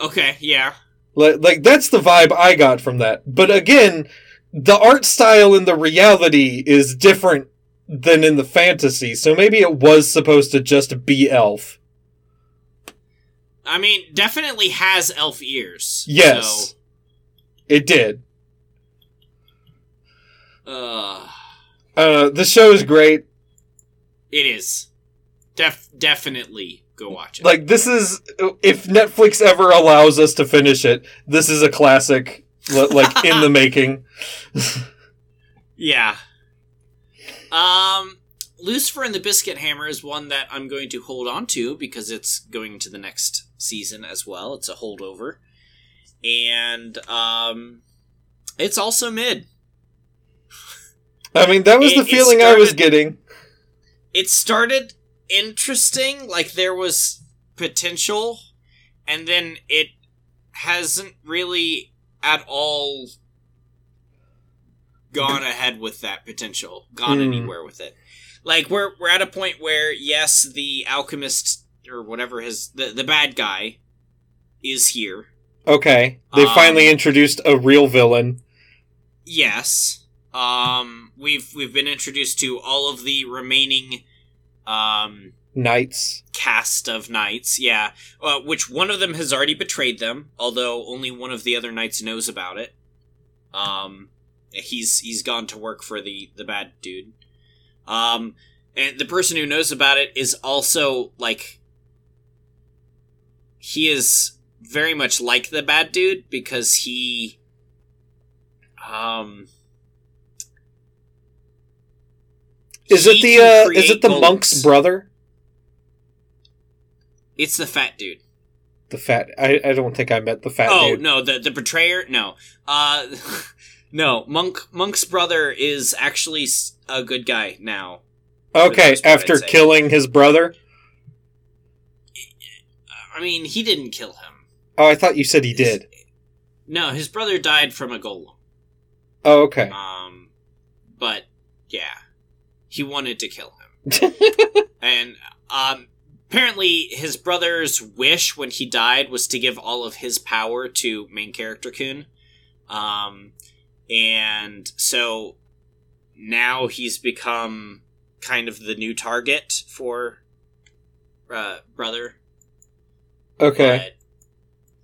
Okay, yeah, Like, like that's the vibe I got from that. But again, the art style in the reality is different than in the fantasy, so maybe it was supposed to just be elf. I mean, definitely has elf ears. Yes. so, It did. Uh, Uh, the show is great. it is. Def definitely go watch it. Like this is if Netflix ever allows us to finish it, this is a classic like in the (laughs) making. Yeah. Um, Lucifer and the Biscuit Hammer is one that I'm going to hold on to because it's going to the next season as well. It's a holdover. And um it's also mid. I mean, that was It- the feeling I was getting. It started interesting, like there was potential, and then it hasn't really at all gone ahead with that potential, gone Hmm. anywhere with it. Like we're we're at a point where yes, the alchemist or whatever his the, the bad guy is here. Okay, they Um, finally introduced a real villain. Yes. Um we've we've been introduced to all of the remaining um Knights. cast of knights, yeah. Uh, which one of them has already betrayed them, although only one of the other knights knows about it. Um, he's he's gone to work for the the bad dude. Um, and the person who knows about it is also like he is very much like the bad dude because he um Is it the uh, is it the golems. monk's brother? It's the fat dude. The fat. I, I don't think I met the fat oh dude. no, the the betrayer. No, uh, (laughs) no. Monk Monk's brother is actually a good guy now. Okay, after killing his brother. I mean, he didn't kill him. Oh, I thought you said he did. No, his brother died from a golem. Oh, okay. Um, but yeah, he wanted to kill him. (laughs) and um, apparently his brother's wish when he died was to give all of his power to main character Kun. Um, and so now he's become kind of the new target for uh, brother. okay.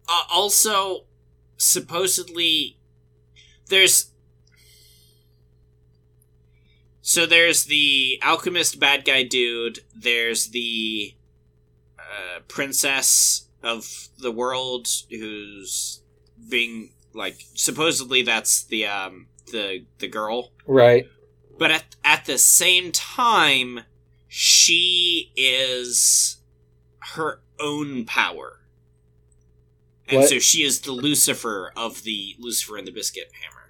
But, uh, also, supposedly, there's. So there's the alchemist bad guy dude. There's the uh, princess of the world who's being like supposedly that's the um the the girl Right. but at at the same time she is her own power and What? so she is the lucifer of the lucifer and the biscuit hammer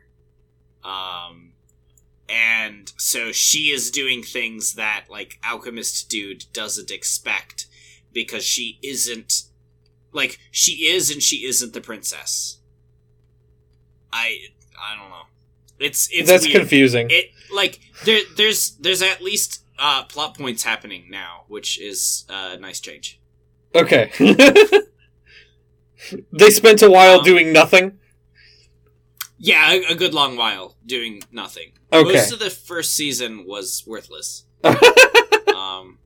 um and so she is doing things that like alchemist dude doesn't expect because she isn't like she is and she isn't the princess i i don't know it's it's That's weird confusing. it like there there's there's at least uh plot points happening now which is uh, a nice change okay. (laughs) they spent a while Um, doing nothing. Yeah a, a good long while doing nothing Okay. most of the first season was worthless (laughs) um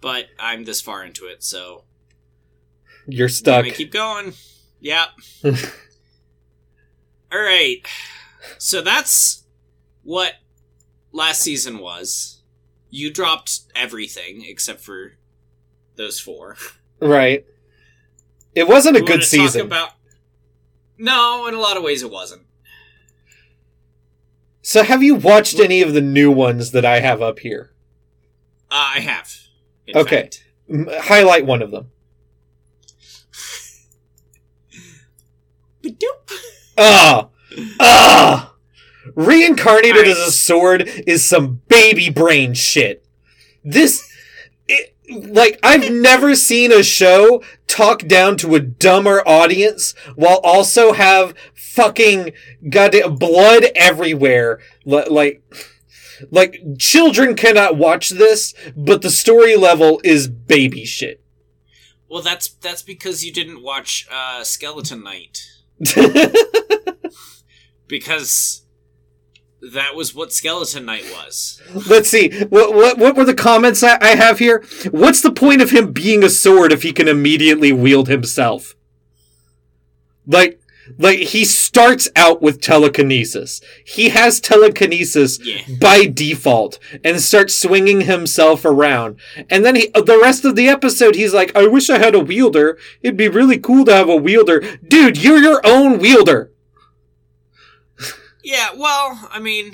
but i'm this far into it so You're stuck. keep going yeah (laughs) all right so that's what last season was you dropped everything except for those four Right. It wasn't a good season. About... No, in a lot of ways it wasn't. so have you watched any of the new ones that I have up here? Uh, I have. in Okay. fact. M- highlight one of them. Ba-doop. Ah! Ah! Reincarnated Alright. as a sword is some baby brain shit. This. It, like, I've (laughs) never seen a show talk down to a dumber audience while also have fucking goddamn blood everywhere. Li- Like. Like, children cannot watch this, but the story level is baby shit. Well, that's that's because you didn't watch uh, Skeleton Knight (laughs) because that was what Skeleton Knight was. Let's see. What, what what were the comments I, I have here? What's the point of him being a sword if he can immediately wield himself? Like like he starts out with telekinesis. He has telekinesis Yeah. by default and starts swinging himself around. And then he the rest of the episode he's like, "I wish I had a wielder. It'd be really cool to have a wielder." Dude, you're your own wielder. Yeah. Well, I mean,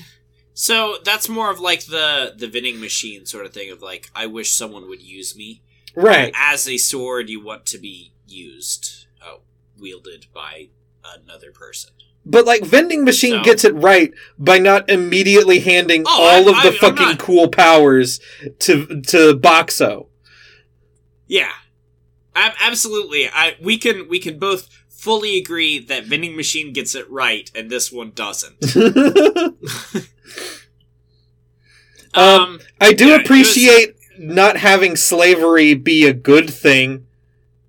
so that's more of like the the vending machine sort of thing of like, I wish someone would use me. Right. As a sword, you want to be used, uh, wielded by another person. But like vending machine So- gets it right by not immediately handing Oh, all I- of the I- fucking not- cool powers to to Boxxo. Yeah, Ab- absolutely. I we can we can both fully agree that vending machine gets it right and this one doesn't. (laughs) (laughs) Um, Um, I do Yeah, it was- appreciate not having slavery be a good thing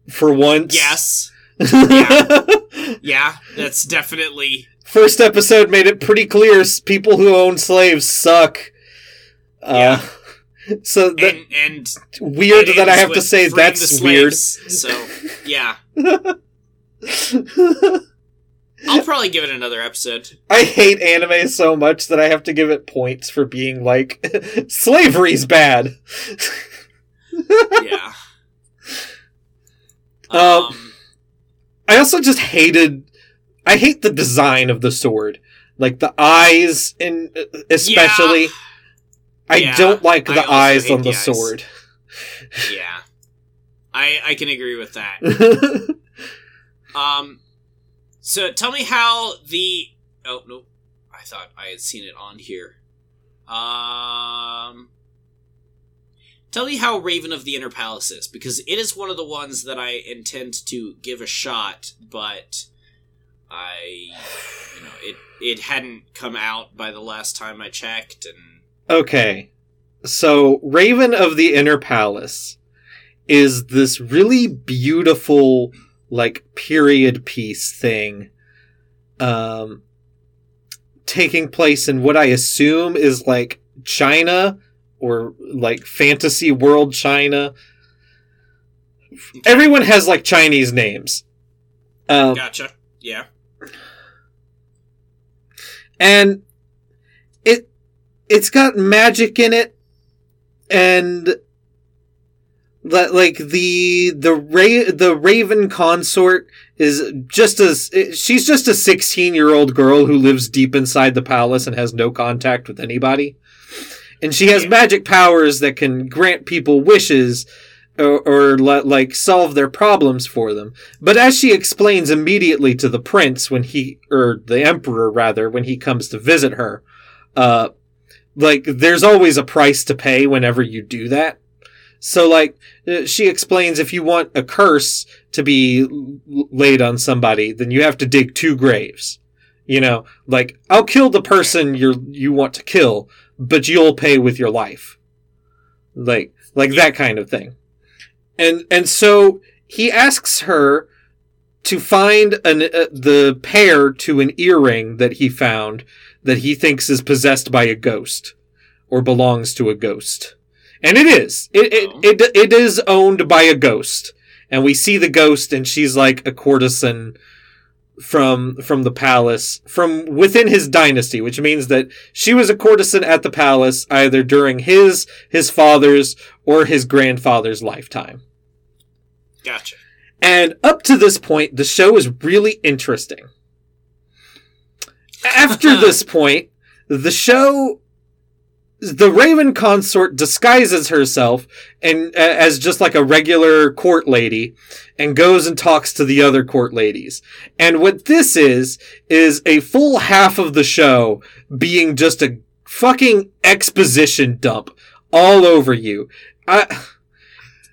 for once. yes, (laughs) yeah, that's definitely First episode made it pretty clear people who own slaves suck. Uh, so that and and weird that I have to say that's the weird. slaves, So yeah, I'll probably give it another episode. I hate anime so much that I have to give it points for being like (laughs) slavery's bad. Yeah. Um, (laughs) um I also just hated I hate the design of the sword. Like the eyes in especially I Yeah, don't like the eyes on the, the eyes. sword. yeah. I I can agree with that. (laughs) Um, so tell me how the oh no, I thought I had seen it on here. Um, tell me how Raven of the Inner Palace is because it is one of the ones that I intend to give a shot, but I, you know, it it hadn't come out by the last time I checked, and okay. so Raven of the Inner Palace is this really beautiful like period piece thing um taking place in what I assume is like China or like fantasy world China. Everyone has like Chinese names. Um, Gotcha. Yeah. and it it's got magic in it and like the the ra- the raven consort is just as she's just a 16 year old girl who lives deep inside the palace and has no contact with anybody. And she has magic powers that can grant people wishes or, or like solve their problems for them. But as she explains immediately to the prince when he, or the emperor rather, when he comes to visit her, uh, like there's always a price to pay whenever you do that. So like uh, she explains if you want a curse to be laid on somebody, then you have to dig two graves. You know, like I'll kill the person you you want to kill, but you'll pay with your life. Like like that kind of thing. And and so he asks her to find an uh, the pair to an earring that he found that he thinks is possessed by a ghost or belongs to a ghost. And it is. It it, Oh. it, it is owned by a ghost. And we see the ghost and she's like a courtesan from from the palace from within his dynasty which means that she was a courtesan at the palace either during his his father's or his grandfather's lifetime Gotcha. and up to this point, the show is really interesting. After (laughs) this point, the show, the Raven consort disguises herself and as just like a regular court lady and goes and talks to the other court ladies. And what this is, is a full half of the show being just a fucking exposition dump all over you. I,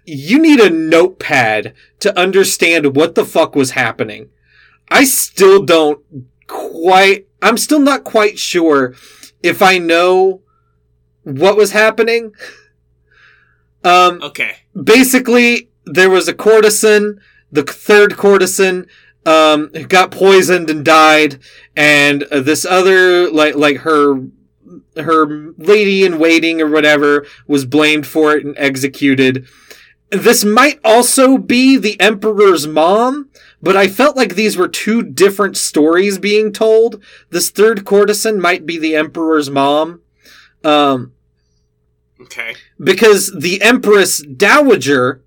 you need a notepad to understand what the fuck was happening. I still don't quite, I'm still not quite sure if I know what was happening. Um, Okay. basically, there was a courtesan, the third courtesan, um, got poisoned and died, and uh, this other, like, like her, her lady in waiting or whatever was blamed for it and executed. This might also be the Emperor's mom, but I felt like these were two different stories being told. This third courtesan might be the Emperor's mom. Um, Okay. because the Empress Dowager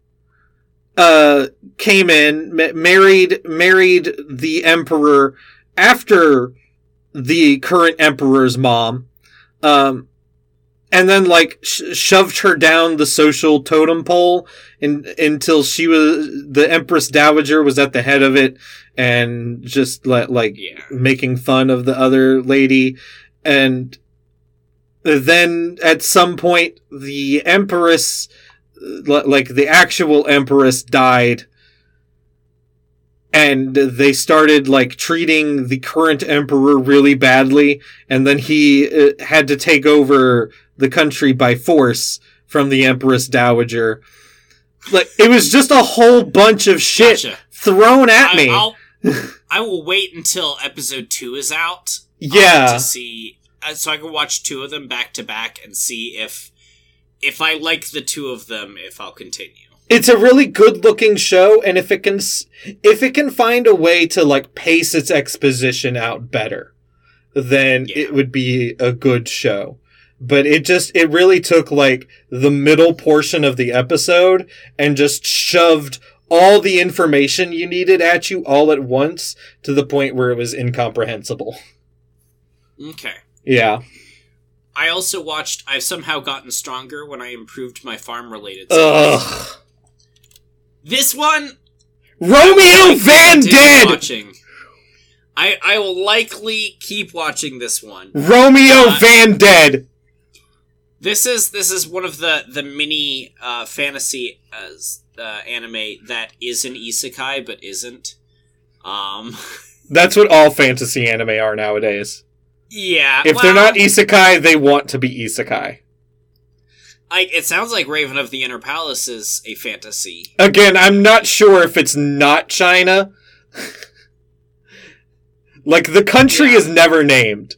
uh came in ma- married married the emperor after the current emperor's mom um and then like sh- shoved her down the social totem pole in, until she was the empress dowager was at the head of it and just let like Yeah. making fun of the other lady and then at some point the empress like the actual empress died. And they started like treating the current emperor really badly. And then he uh, had to take over the country by force from the empress dowager. Like it was just a whole bunch of shit Gotcha. thrown at I, me. I'll, (laughs) I will wait until episode two is out. um, yeah. to see, so I can watch two of them back to back and see if if I like the two of them, if I'll continue. it's a really good looking show and if it can if it can find a way to like pace its exposition out better then Yeah. it would be a good show but it just it really took like the middle portion of the episode and just shoved all the information you needed at you all at once to the point where it was incomprehensible Okay. Yeah I also watched. I've somehow gotten stronger when I improved my farm related. stuff. ugh This one romeo van dead Watching. I I will likely keep watching this one. romeo Uh, van dead This is this is one of the the mini uh, fantasy uh, anime that is an isekai but isn't. Um, (laughs) that's what all fantasy anime are nowadays yeah. If they're not isekai, they want to be isekai. Like it sounds like Raven of the Inner Palace is a fantasy. Again, I'm not sure if it's not China. (laughs) like the country Yeah. is never named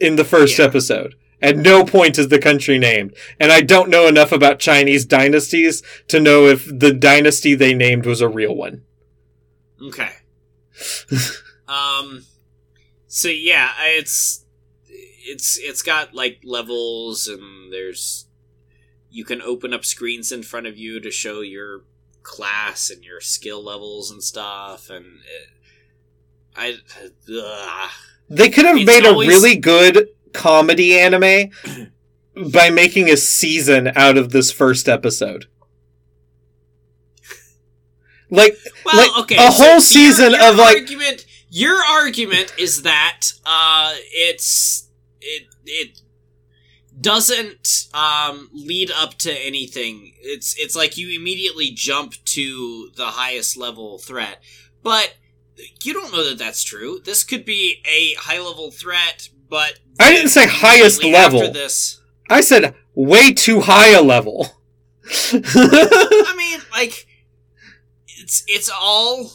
in the first Yeah. episode. At no point is the country named. And I don't know enough about Chinese dynasties to know if the dynasty they named was a real one. Okay. (laughs) um. So yeah, it's it's it's got like levels and there's you can open up screens in front of you to show your class and your skill levels and stuff and it, I. They could have made always- a really good comedy anime (clears throat) by making a season out of this first episode. Like well Like, okay a so whole your- season your of, like- argument your argument is that uh it's it it doesn't um lead up to anything it's it's like you immediately jump to the highest level threat but you don't know that that's true this could be a high level threat but I didn't say highest level. this I said way too high a level. (laughs) i mean like it's it's all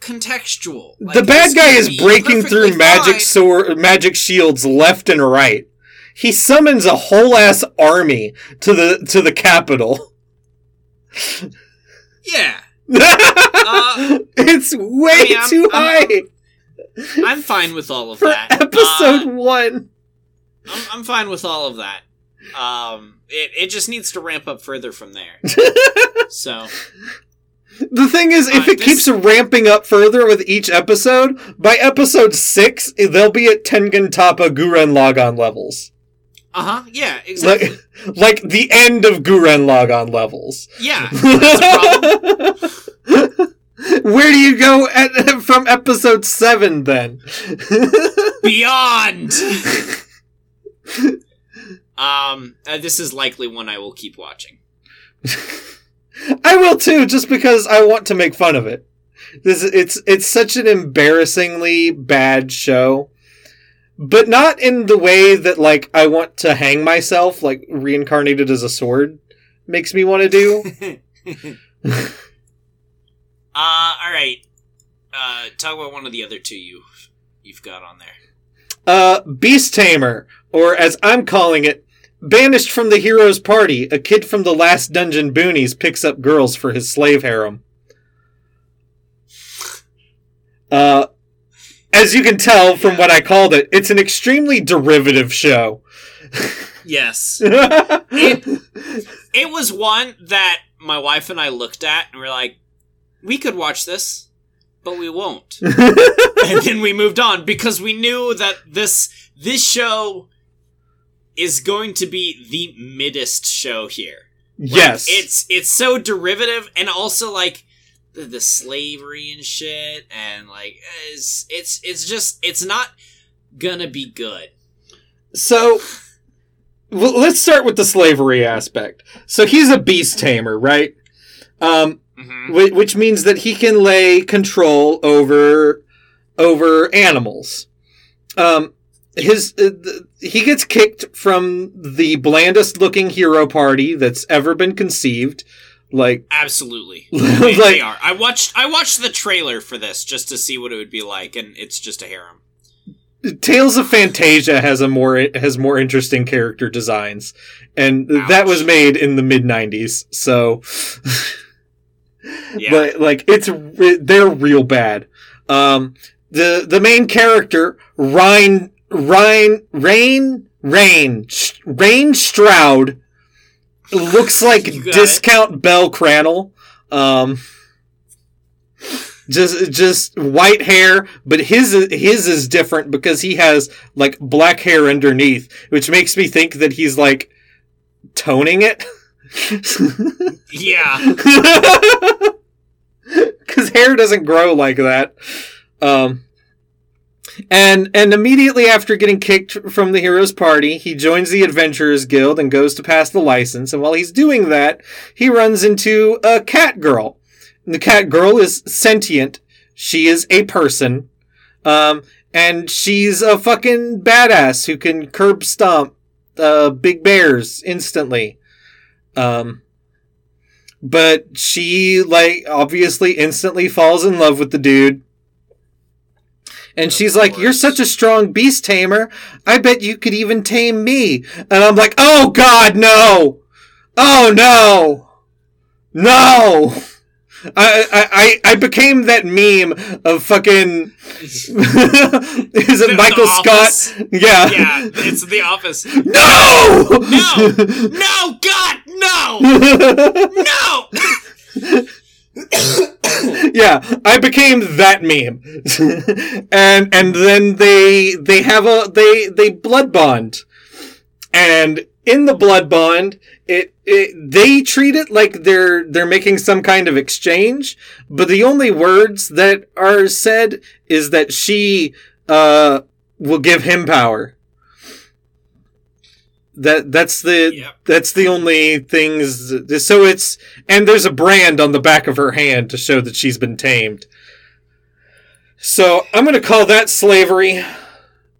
contextual Like, the bad guy is breaking through magic fine. sword, magic shields left and right. He summons a whole ass army to the to the capital. yeah (laughs) Uh, it's way I mean, I'm- too I'm- high I'm fine with all of for that. episode Uh, one. I'm, I'm fine with all of that. Um, it, it just needs to ramp up further from there. (laughs) So The thing is, if Uh, it this- keeps ramping up further with each episode, by episode six, they'll be at Tengen Toppa Gurren Lagann levels. uh huh, yeah, exactly. Like, (laughs) like the end of Gurren Lagann levels. yeah. (laughs) (laughs) Where do you go at, from episode seven then? Beyond. um, uh, this is likely one I will keep watching. I will too, just because I want to make fun of it. This it's it's such an embarrassingly bad show, but not in the way that like I want to hang myself, like reincarnated as a sword, makes me want to do. (laughs) (laughs) Uh, all right. Uh, talk about one of the other two you you've got on there. Uh, Beast Tamer, or as I'm calling it, banished from the hero's party. A kid from the last dungeon boonies picks up girls for his slave harem. Uh, as you can tell from what I called it, it's an extremely derivative show. Yes. (laughs) It was one that my wife and I looked at and we're like, we could watch this, but we won't. (laughs) and then we moved on because we knew that this this show is going to be the middest show here. Like, yes. it's it's so derivative and also like the, the slavery and shit and like it's it's it's just it's not gonna be good. So, let's start with the slavery aspect. So he's a beast tamer, right? Um, Mm-hmm. Wh- which means that he can lay control over over animals. Um, his uh, he gets kicked from the blandest looking hero party that's ever been conceived. Like, Absolutely. (laughs) They, like they are. I watched I watched the trailer for this just to see what it would be like, and it's just a harem. Tales of Phantasia has a more has more interesting character designs, and that was made in the mid '90s. So, (laughs) Yeah. but like it's they're real bad. Um, the the main character Ryan Ryan Rain Rain Rein Shroud looks (laughs) like discount Bell Cranel. Um, just just white hair, but his his is different because he has like black hair underneath, which makes me think that he's like toning it. yeah. (laughs) because hair doesn't grow like that. Um, and and immediately after getting kicked from the hero's party, he joins the Adventurers Guild and goes to pass the license. And while he's doing that, he runs into a cat girl. And the cat girl is sentient. She is a person. Um, and she's a fucking badass who can curb stomp uh, big bears instantly. Um, but she like obviously instantly falls in love with the dude. And she's like, "You're such a strong beast tamer. I bet you could even tame me." And I'm like, "Oh God, no! Oh no, no!" I I I, became that meme of fucking. (laughs) Is it Michael Scott? Yeah. Yeah, it's The Office. No! No! (laughs) No! God, no! (laughs) No! (laughs) yeah, I became that meme, (laughs) and and then they they have a they they blood bond, and in the blood bond, it, it they treat it like they're they're making some kind of exchange, but the only words that are said is that she uh will give him power. That that's the Yep. that's the only things. So it's and there's a brand on the back of her hand to show that she's been tamed. So I'm gonna call that slavery.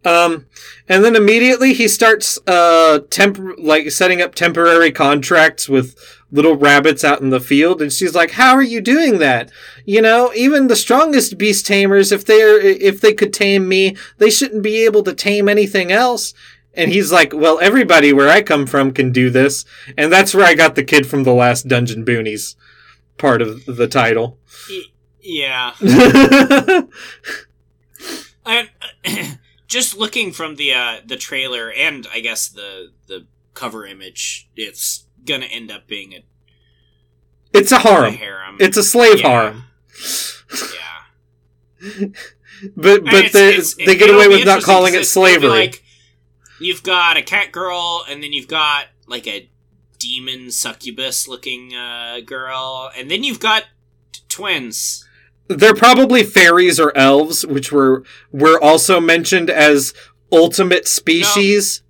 Um, and then immediately he starts uh temp like setting up temporary contracts with little rabbits out in the field, and she's like, "How are you doing that? You know, even the strongest beast tamers, if they're if they could tame me, they shouldn't be able to tame anything else." And he's like, "Well, everybody where I come from can do this," and that's where I got the kid from the last Dungeon Boonies part of the title. Yeah. (laughs) I, (clears throat) just looking from the uh, the trailer and I guess the the cover image, it's gonna end up being a, it's a a harem. harem. It's a slave Yeah. harem. yeah. (laughs) But but it's- they it's- they get away with not calling it it's- it'll be slavery. Like, you've got a cat girl, and then you've got like a demon succubus looking uh, girl, and then you've got t- twins. They're probably fairies or elves, which were were also mentioned as ultimate species.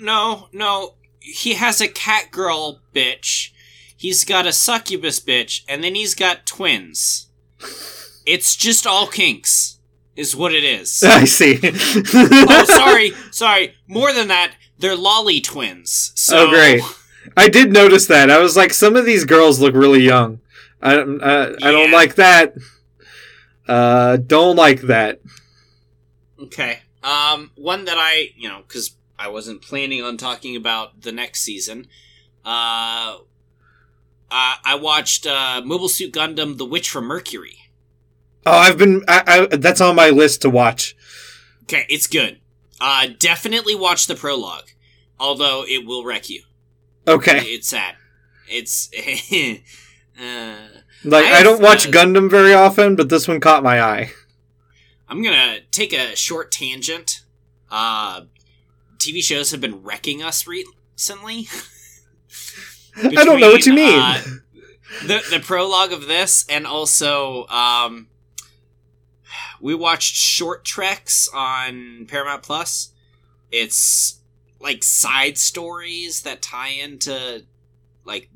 No, no, he has a cat girl bitch. He's got a succubus bitch, and then he's got twins. It's just all kinks, is what it is. (laughs) I see. (laughs) oh, sorry, sorry. More than that, they're lolly twins. So, Oh, great. I did notice that. I was like, some of these girls look really young. I don't- uh, I don't like that. Uh, don't like that. Okay. Um, one that I, you know, because I wasn't planning on talking about the next season. Uh, I, I watched uh, Mobile Suit Gundam: The Witch from Mercury. Oh, I've been. I, I, that's on my list to watch. Okay, it's good. Uh, definitely watch the prologue, although it will wreck you. Okay. It's sad. It's. (laughs) uh, Like I, I've, don't watch uh, Gundam very often, but this one caught my eye. I'm gonna take a short tangent. Uh, TV shows have been wrecking us recently. I don't know what you mean. uh, the the prologue of this, and also um, we watched Short Treks on Paramount Plus. It's like side stories that tie into like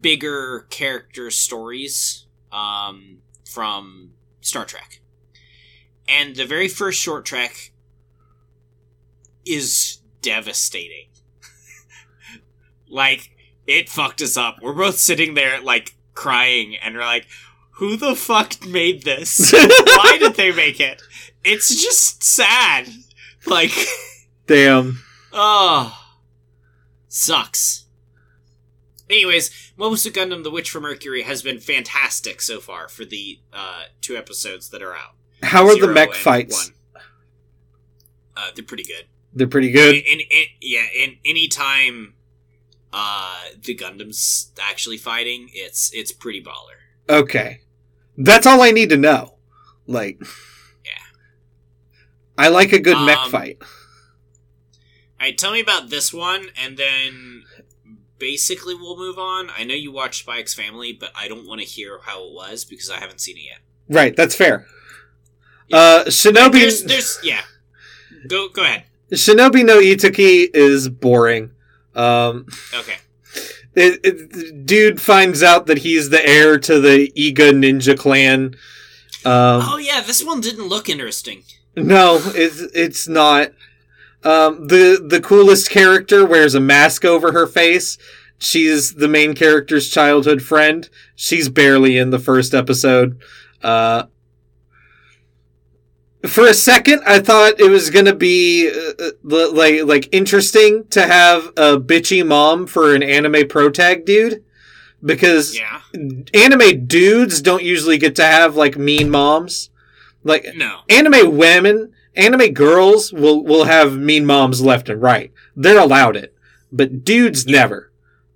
bigger character stories um, from Star Trek. And the very first short trek is devastating. (laughs) like, it fucked us up. We're both sitting there, like, crying, and we're like, who the fuck made this? (laughs) Why did they make it? It's just sad. Like, (laughs) Damn. oh. Sucks. Anyways, Mobile Suit Gundam The Witch from Mercury has been fantastic so far for the uh, two episodes that are out. How are the mech fights? Uh, they're pretty good. They're pretty good. In, in, yeah, in any time uh, the Gundam's actually fighting, it's it's pretty baller. Okay. That's all I need to know. Like Yeah. I like a good mech Um, fight. All right, tell me about this one, and then basically we'll move on. I know you watched X Family, but I don't want to hear how it was because I haven't seen it yet. Right, that's fair. Yeah. Uh Shinobi There's, there's, yeah. Go, go ahead. Shinobi no Ittoki is boring. Um Okay. It, it, dude finds out that he's the heir to the Iga ninja clan. Um oh yeah, this one didn't look interesting. No, it's it's not. Um, the the coolest character wears a mask over her face She's the main character's childhood friend. She's barely in the first episode. Uh, for a second, I thought it was gonna be uh, uh, like like interesting to have a bitchy mom for an anime pro tag dude, because Yeah. anime dudes don't usually get to have like mean moms. Like No. anime women, anime girls will will have mean moms left and right. They're allowed it, but dudes never.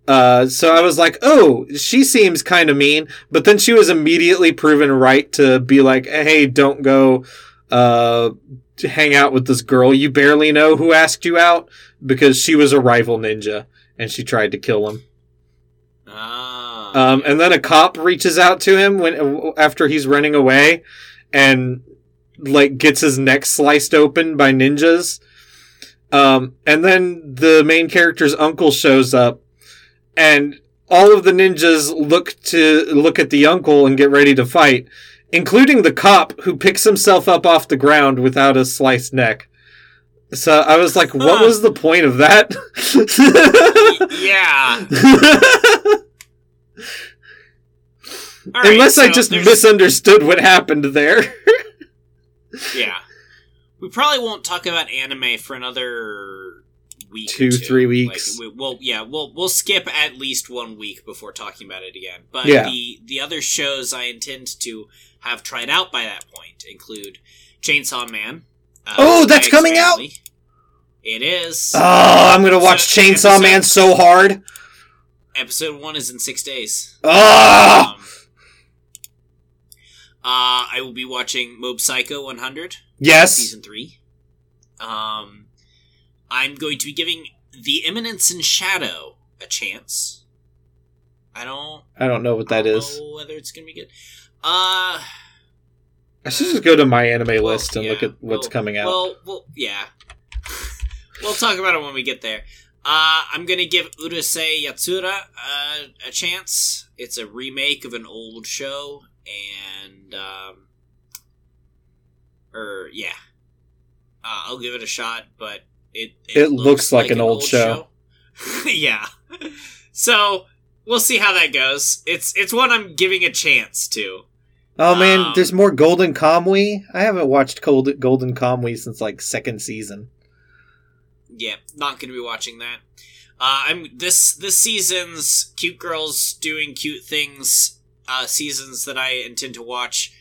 Uh, so I was like, oh, she seems kind of mean, but then she was immediately proven right to be like, hey, don't go, uh, to hang out with this girl you barely know who asked you out because she was a rival ninja and she tried to kill him. Ah. Um, and then a cop reaches out to him when after he's running away, and like gets his neck sliced open by ninjas. Um, and then the main character's uncle shows up, and all of the ninjas look to look at the uncle and get ready to fight, including the cop who picks himself up off the ground without a sliced neck. So I was like, what was the point of that? (laughs) yeah. (laughs) Right, Unless I so just there's- misunderstood what happened there. (laughs) Yeah. We probably won't talk about anime for another week. or Two, three weeks. Like, we, we'll yeah, we'll we'll skip at least one week before talking about it again. But Yeah. the the other shows I intend to have tried out by that point include Chainsaw Man. uh, Oh, that's coming out? It is. Oh, I'm gonna watch So, Chainsaw episode- Man so hard. Episode one is in six days. Ah, Um, uh, I will be watching Mob Psycho 100. yes. season three. Um, I'm going to be giving The Eminence in Shadow a chance. I don't. I don't know what that I don't is. know whether it's gonna be good. Uh, I should just go to my anime well, list and yeah, look at what's well- coming out. Well, well, yeah. (laughs) we'll talk about it when we get there. Uh, I'm gonna give Urusei Yatsura uh, a chance. It's a remake of an old show, and um, or yeah, uh, I'll give it a shot. But it It looks like an old show. show. (laughs) yeah. So we'll see how that goes. It's it's one I'm giving a chance to. Oh man, um, there's more Golden Kamui. I haven't watched Gold- Golden Kamui since like second season. Yeah, not going to be watching that. Uh, I'm this this season's cute girls doing cute things. Uh, seasons that I intend to watch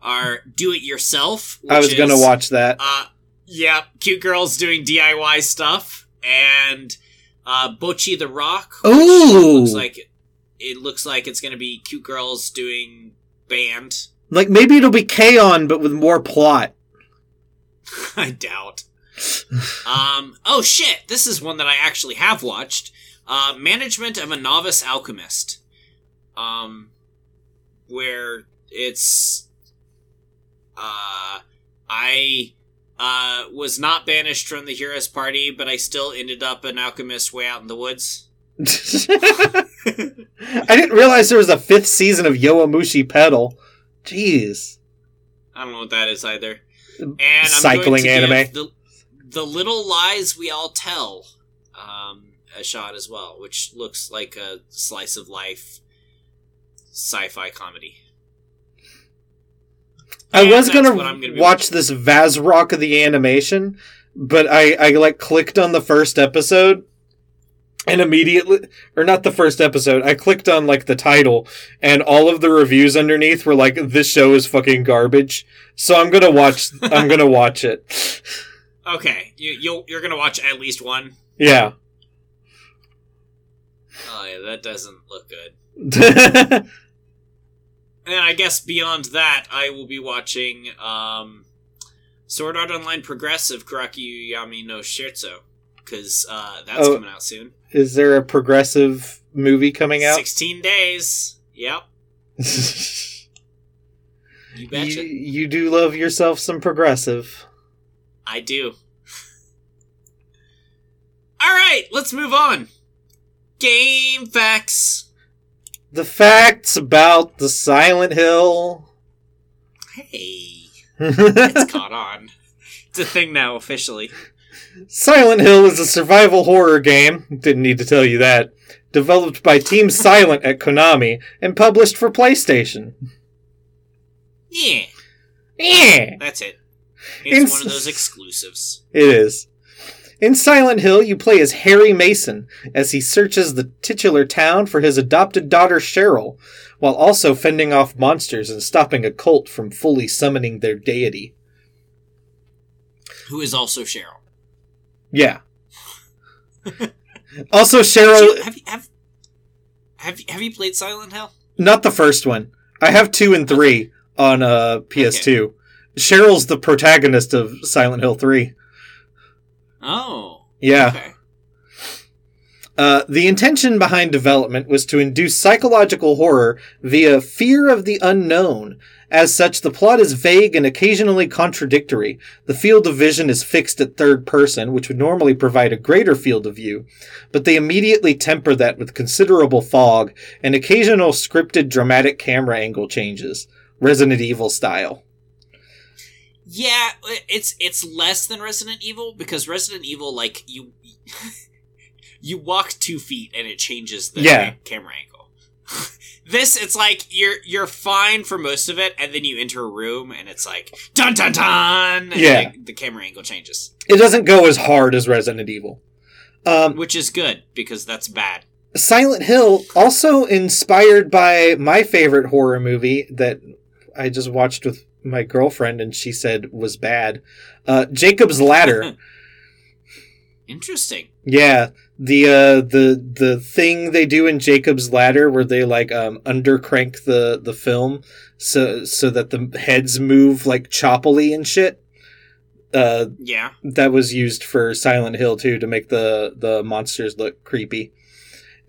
are Do It Yourself. I was gonna watch that. Uh, yeah, cute girls doing DIY stuff, and uh, Bocchi the Rock. Ooh. looks like it looks like it's going to be cute girls doing band. Like maybe it'll be K-On, but with more plot. (laughs) I doubt. um. Oh shit! This is one that I actually have watched. Uh, Management of a Novice Alchemist. Um, where it's, uh, I uh was not banished from the heroes party, but I still ended up an alchemist way out in the woods. (laughs) I didn't realize there was a fifth season of Yowamushi Pedal. Jeez. I don't know what that is either. And I'm Cycling anime. the, the little lies we all tell um, a shot as well, which looks like a slice of life sci-fi comedy. I And was gonna, gonna watch this VazzRock of the animation, but I, I like clicked on the first episode and immediately or not the first episode, I clicked on like the title and all of the reviews underneath were like this show is fucking garbage. So I'm gonna watch (laughs) I'm gonna watch it. Okay, you, you'll, you're gonna watch at least one. Yeah. Oh yeah, that doesn't look good. (laughs) And I guess beyond that, I will be watching um, Sword Art Online Progressive Kuraki Yami no Scherzo because uh, that's Oh. coming out soon. is there a progressive movie coming out? 16 days. Yep. (laughs) You you, you do love yourself some progressive. I do. (laughs) All right, let's move on. Game facts. The facts about the Silent Hill. Hey, (laughs) it's caught on. It's a thing now officially. Silent Hill is a survival horror game. Didn't need to tell you that. Developed by Team (laughs) Silent at Konami and published for PlayStation. Yeah, Yeah. that's it. It's Ins- one of those exclusives. It is. In Silent Hill, you play as Harry Mason as he searches the titular town for his adopted daughter Cheryl, while also fending off monsters and stopping a cult from fully summoning their deity. Who is also Cheryl? Yeah. also, Cheryl, have, you, have, have, you- have you played Silent Hill? not the first one. I have two and three on uh, PS2. Cheryl's the protagonist of Silent Hill 3. Oh. Yeah. Okay. Uh, the intention behind development was to induce psychological horror via fear of the unknown. As such, the plot is vague and occasionally contradictory. The field of vision is fixed at third person, which would normally provide a greater field of view, but they immediately temper that with considerable fog and occasional scripted dramatic camera angle changes, Resident Evil style. Yeah, it's it's less than Resident Evil because Resident Evil, like you, (laughs) you walk two feet and it changes the Yeah. camera angle. (laughs) this, it's like you're you're fine for most of it, and then you enter a room and it's like dun dun dun. and Yeah. the, the camera angle changes, It doesn't go as hard as Resident Evil. Um, which is good because that's bad. Silent Hill, also inspired by my favorite horror movie that I just watched with my girlfriend and she said was bad. Uh, Jacob's Ladder. (laughs) Interesting. yeah, the uh, the the thing they do in Jacob's Ladder where they like um, undercrank the the film so so that the heads move like choppily and shit. Uh, Yeah. that was used for Silent Hill too to make the the monsters look creepy.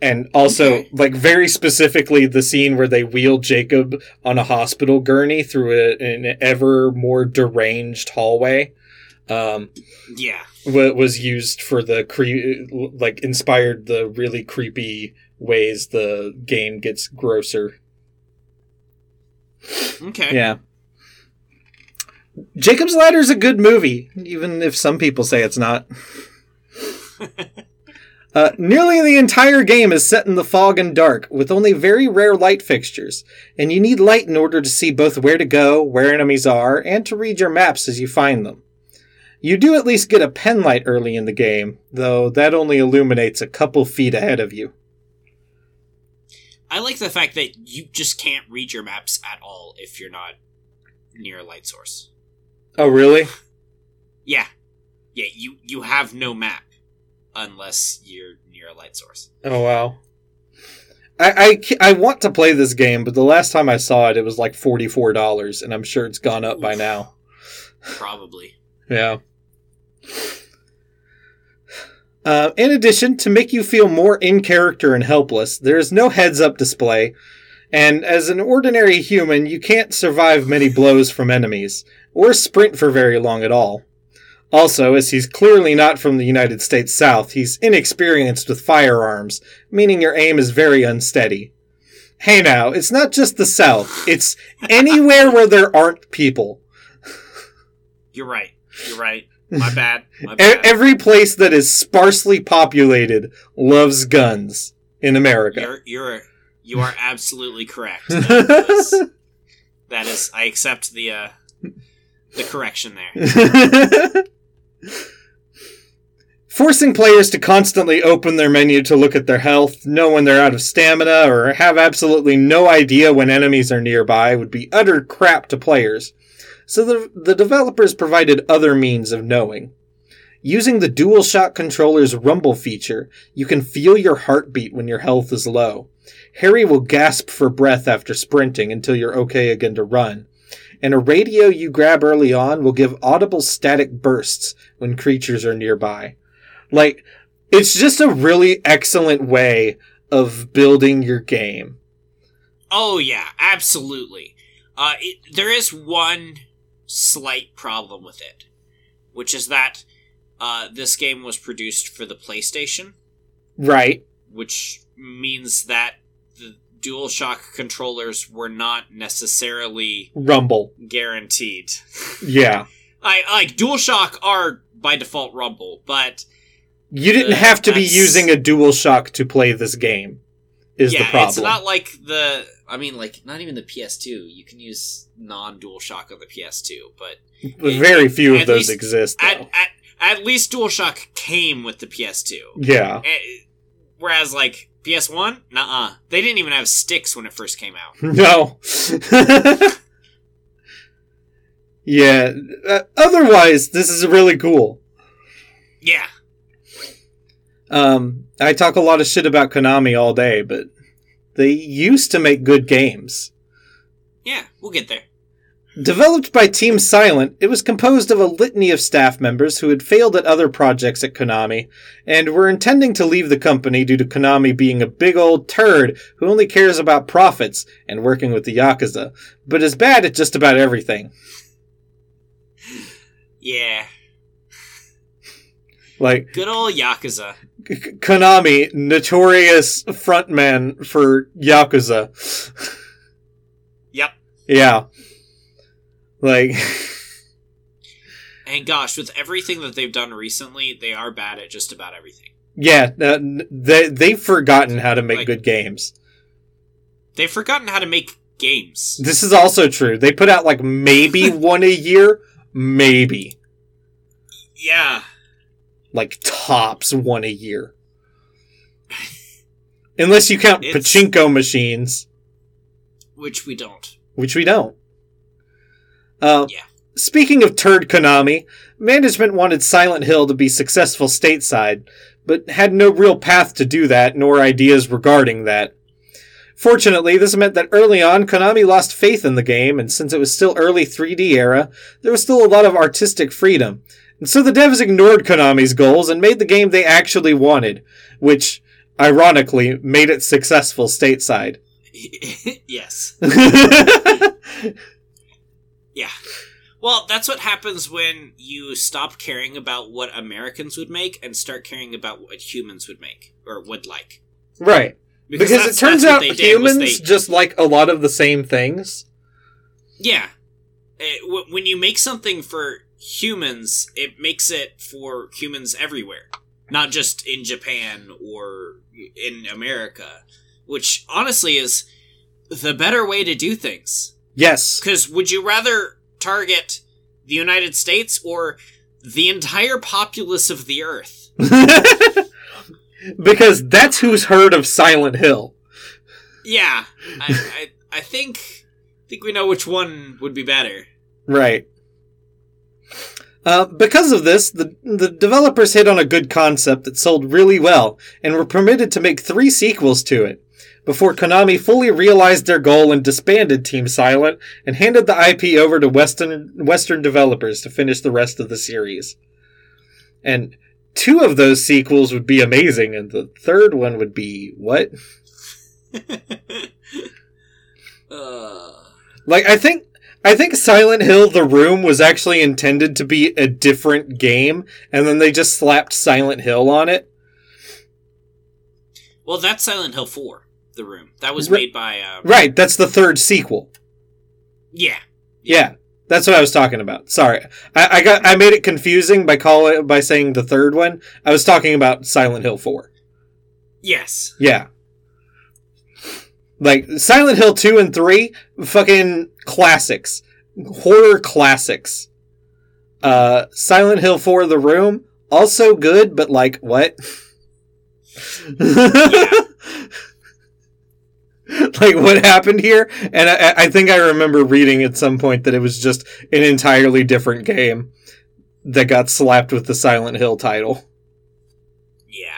And also, Okay. like very specifically, the scene where they wheel Jacob on a hospital gurney through a, an ever more deranged hallway, um, Yeah. Wa- was used for the cre- like inspired the really creepy ways the game gets grosser. Okay. Yeah. Jacob's Ladder is a good movie, even if some people say it's not. (laughs) Uh, nearly the entire game is set in the fog and dark, with only very rare light fixtures, and you need light in order to see both where to go, where enemies are, and to read your maps as you find them. You do at least get a pen light early in the game, though that only illuminates a couple feet ahead of you. I like the fact that you just can't read your maps at all if you're not near a light source. Oh, really? Yeah. Yeah, you you have no map unless you're near a light source. Oh wow. I, I, I want to play this game, but the last time I saw it, it was like forty four dollars, and I'm sure it's gone up by now. Probably. Yeah. Uh, in addition, to make you feel more in character and helpless, there is no heads up display, and as an ordinary human, you can't survive many blows from enemies, or sprint for very long at all. Also, as he's clearly not from the United States South, he's inexperienced with firearms, meaning your aim is very unsteady. Hey now, it's not just the South, it's anywhere where there aren't people. You're right. You're right. My bad. My bad. Every place that is sparsely populated loves guns in America. You're you're you are absolutely correct. (laughs) That is, that is I accept the uh the correction there. (laughs) Forcing players to constantly open their menu to look at their health, know when they're out of stamina, or have absolutely no idea when enemies are nearby would be utter crap to players. So the, the developers provided other means of knowing. Using the DualShock controller's rumble feature, you can feel your heartbeat when your health is low. Harry will gasp for breath after sprinting until you're okay again to run. And a radio you grab early on will give audible static bursts when creatures are nearby. Like, it's just a really excellent way of building your game. Oh yeah, absolutely. Uh, it, there is one slight problem with it, which is that uh, this game was produced for the PlayStation, Right. which means that the DualShock controllers were not necessarily Rumble. guaranteed. (laughs) Yeah. I like DualShock are by default Rumble, but You didn't have to be using a DualShock to play this game. Is yeah, the problem? it's not like the. I mean, like not even the PS2. You can use non-DualShock on the PS2, but Very few of those least- exist. at, at at least DualShock came with the PS2. yeah. Eh, Whereas like PS1, nah, they didn't even have sticks when it first came out. (laughs) No. (laughs) yeah. Uh, otherwise, this is really cool. Yeah, Um, I talk a lot of shit about Konami all day, but they used to make good games. yeah, we'll get there. Developed by Team Silent, it was composed of a litany of staff members who had failed at other projects at Konami and were intending to leave the company due to Konami being a big old turd who only cares about profits and working with the Yakuza, but is bad at just about everything. Yeah, Like, good old Yakuza. Konami, notorious frontman for Yakuza. Yep. yeah. Like, And gosh, with everything that they've done recently, they are bad at just about everything. yeah, uh, they, they've forgotten how to make Like- good games. They've forgotten how to make games. This is also true. They put out like maybe (laughs) one a year, maybe. Yeah, Like tops one a year. Unless you count It's- pachinko machines, which we don't. which we don't. Uh, Yeah. Speaking of turd Konami, management wanted Silent Hill to be successful stateside, but had no real path to do that, nor ideas regarding that. Fortunately, this meant that early on, Konami lost faith in the game, and since it was still early 3D era, there was still a lot of artistic freedom. And so the devs ignored Konami's goals and made the game they actually wanted, which, ironically, made it successful stateside. (laughs) yes. (laughs) Yeah. Well, that's what happens when you stop caring about what Americans would make and start caring about what humans would make or would like. right. Because, it turns out they did, was humans they- just like a lot of the same things. yeah. Eh, it- w- when you make something for humans, it makes it for humans everywhere, not just in Japan or in America, which honestly is the better way to do things. Yes. Because would you rather target the United States or the entire populace of the Earth? (laughs) because that's who's heard of Silent Hill. Yeah, I, I, I think think we know which one would be better. Right. Uh, because of this, the, the developers hit on a good concept that sold really well and were permitted to make three sequels to it before Konami fully realized their goal and disbanded Team Silent and handed the IP over to Western Western developers to finish the rest of the series. And two of those sequels would be amazing, and the third one would be what? (laughs) uh, Like I think I think Silent Hill The Room was actually intended to be a different game and then they just slapped Silent Hill on it. well, that's Silent Hill Four, The Room. That was made by. Uh, Right, that's the third sequel. Yeah, Yeah. That's what I was talking about. Sorry. I, I got I made it confusing by call it by saying the third one. I was talking about Silent Hill 4. yes, Yeah. Like Silent Hill 2 and 3, fucking classics. Horror classics. Uh Silent Hill 4 The Room, also good, but like what? (laughs) like what happened here? And I, I think I remember reading at some point that it was just an entirely different game that got slapped with the Silent Hill title. yeah.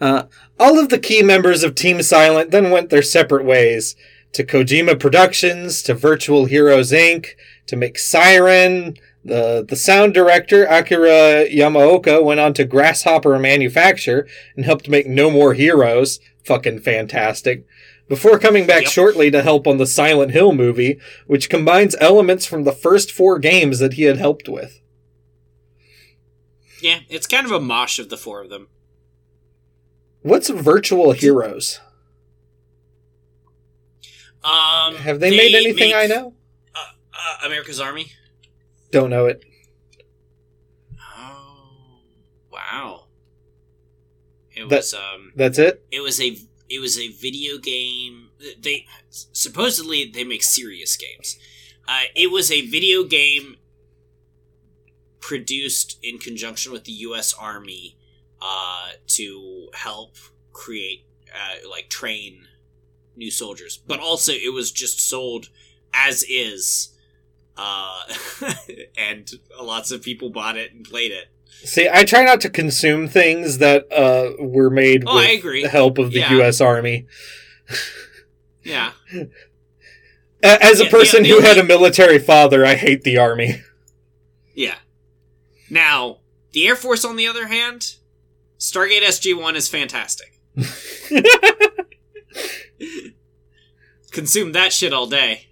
Uh, all of the key members of Team Silent then went their separate ways to Kojima Productions, to Virtual Heroes Inc., to make Siren. The, the sound director, Akira Yamaoka, went on to Grasshopper Manufacture and helped make No More Heroes. Fucking fantastic. Before coming back Yep. shortly to help on the Silent Hill movie, which combines elements from the first four games that he had helped with. Yeah, it's kind of a mosh of the four of them. What's Virtual Heroes? Um, Have they, made anything make, I know? Uh, uh, America's Army. Don't know it. Oh wow. It That- was um That's it. it was a it was a video game they supposedly they make serious games. Uh, it was a video game produced in conjunction with the US Army uh, to help create uh, like train new soldiers. But also it was just sold as is uh, (laughs) and lots of people bought it and played it. See, I try not to consume things that uh, were made Oh, with I agree. the help of the Yeah. U.S. Army. Yeah. A- As Yeah, a person the- who had a military father, I hate the Army. Yeah. Now, the Air Force, on the other hand, Stargate SG 1 is fantastic. (laughs) Consume that shit all day.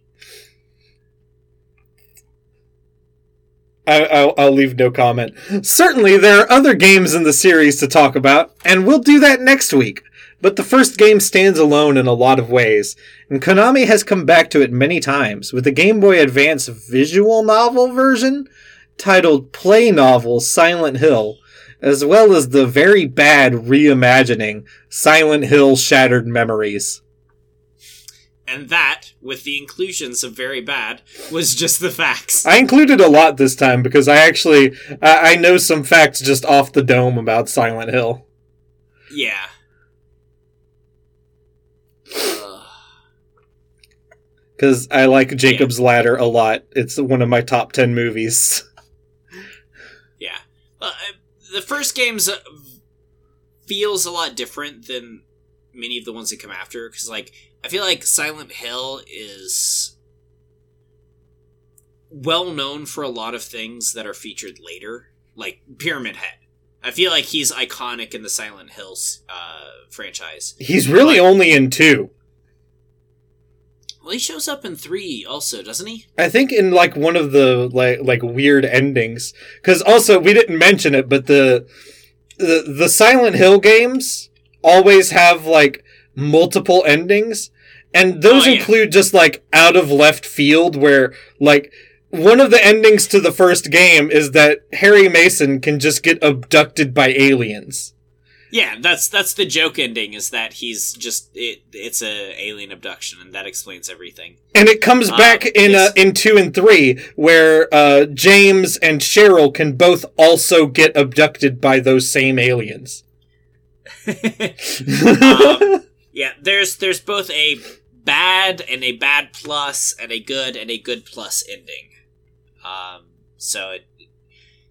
I, I'll, I'll leave no comment. Certainly, there are other games in the series to talk about, and we'll do that next week. But the first game stands alone in a lot of ways, and Konami has come back to it many times with the Game Boy Advance visual novel version titled Play Novel Silent Hill, as well as the very bad reimagining Silent Hill Shattered Memories. And that, with the inclusions of very bad, was just the facts. I included a lot this time because I actually I, I know some facts just off the dome about Silent Hill. Yeah. (sighs) Because I like Jacob's Ladder a lot. It's one of my top ten movies. (laughs) yeah. Uh, the first game's uh, feels a lot different than many of the ones that come after because like i feel like silent hill is well known for a lot of things that are featured later like pyramid head i feel like he's iconic in the silent hills uh, franchise He's really But- only in two. well he shows up in three also doesn't he I think in like one of the like like weird endings. Because also we didn't mention it, but the the the Silent Hill games always have like multiple endings, and those Oh, yeah. include just like out of left field where like. One of the endings to the first game is that Harry Mason can just get abducted by aliens. yeah that's that's the joke ending is that he's just it it's a alien abduction and that explains everything And it comes Uh, back in uh, in two and three, where uh, James and Cheryl can both also get abducted by those same aliens. (laughs) Um, Yeah, there's there's both a bad and a bad plus and a good and a good plus ending. Um, so it,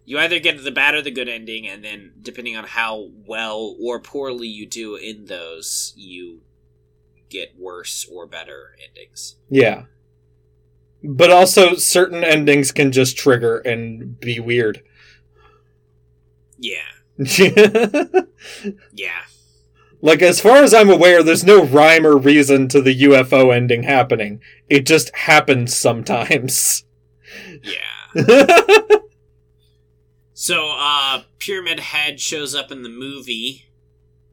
you either get the bad or the good ending, and then depending on how well or poorly you do in those, you get worse or better endings. yeah, but also certain endings can just trigger and be weird. Yeah, (laughs) yeah. Like as far as I'm aware, there's no rhyme or reason to the UFO ending happening. It just happens sometimes. Yeah. (laughs) So, uh, Pyramid Head shows up in the movie.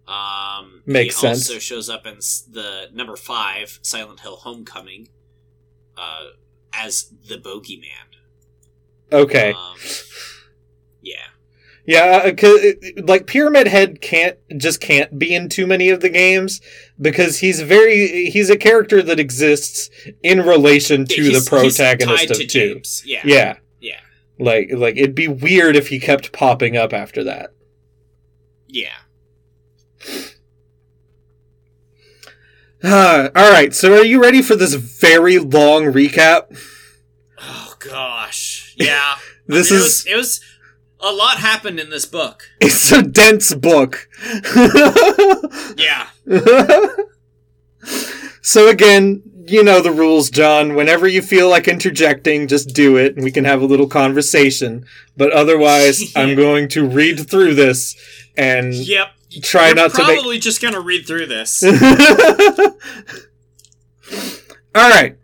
Um, Makes he sense. Also shows up in the number five Silent Hill Homecoming, uh, as the Bogeyman. okay. Um, yeah. Yeah, uh, like Pyramid Head can't just can't be in too many of the games because he's very he's a character that exists in relation to He's- the protagonist of two. James. Yeah. Yeah, Yeah. like like it'd be weird if he kept popping up after that. Yeah. (sighs) all right, so are you ready for this very long recap? Oh gosh. Yeah. (laughs) This I mean, is It was, it was a lot happened in this book. (laughs) it's a dense book. (laughs) Yeah. so again, you know the rules, John. Whenever you feel like interjecting, just do it and we can have a little conversation. But otherwise, (laughs) I'm going to read through this and Yep. try You're not to make probably just gonna read through this. All right.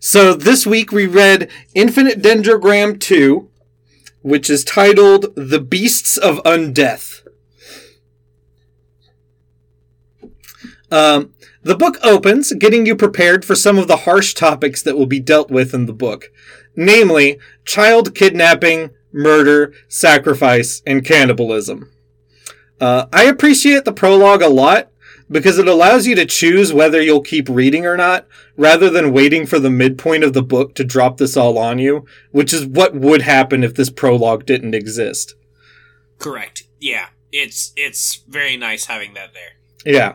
So this week we read Infinite Dendrogram 2, which is titled The Beasts of Undeath. Um, the book opens, getting you prepared for some of the harsh topics that will be dealt with in the book, namely child kidnapping, murder, sacrifice, and cannibalism. Uh, I appreciate the prologue a lot because it allows you to choose whether you'll keep reading or not, rather than waiting for the midpoint of the book to drop this all on you, which is what would happen if this prologue didn't exist. Correct. Yeah, it's it's very nice having that there. Yeah.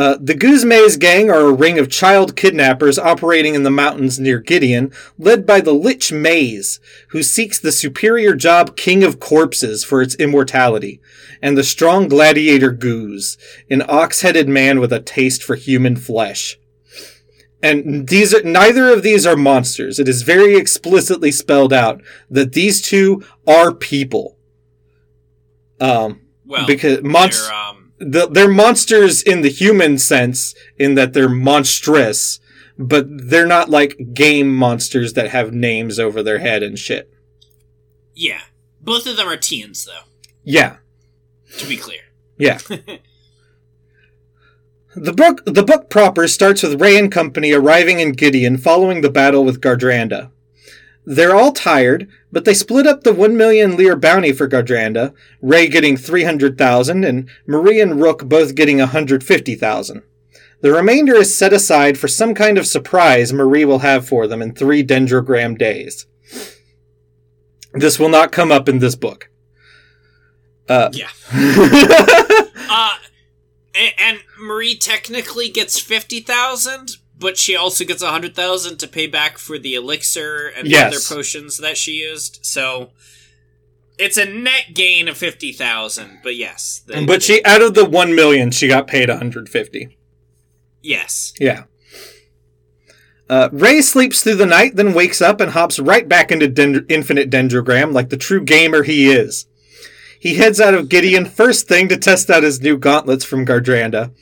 Uh, the Gouz-Maise gang are a ring of child kidnappers operating in the mountains near Gideon, led by the Lich Maise, who seeks the superior job King of Corpses for its immortality, and the strong gladiator Gouz, an ox-headed man with a taste for human flesh. And these are, neither of these are monsters. It is very explicitly spelled out that these two are people. Um, Well, because monsters the, they're monsters in the human sense, in that they're monstrous, but they're not like game monsters that have names over their head and shit. yeah, both of them are teens, though. Yeah, To be clear. yeah. (laughs) the book, the book proper starts with Ray and company arriving in Gideon following the battle with Gardranda. They're all tired, but they split up the 1 million lir bounty for Gardranda, Ray getting 300,000 and Marie and Rook both getting 150,000. The remainder is set aside for some kind of surprise Marie will have for them in three dendrogram days. This will not come up in this book. Uh, Yeah. (laughs) Uh, and, and Marie technically gets fifty thousand, but she also gets a hundred thousand to pay back for the elixir and the other potions that she used. So it's a net gain of fifty thousand. But yes, but she, out of the 1 million, she got paid 150. yes, Yeah. Uh, Ray sleeps through the night, then wakes up and hops right back into dend- Infinite Dendrogram like the true gamer he is. He heads out of Gideon first thing to test out his new gauntlets from Gardranda.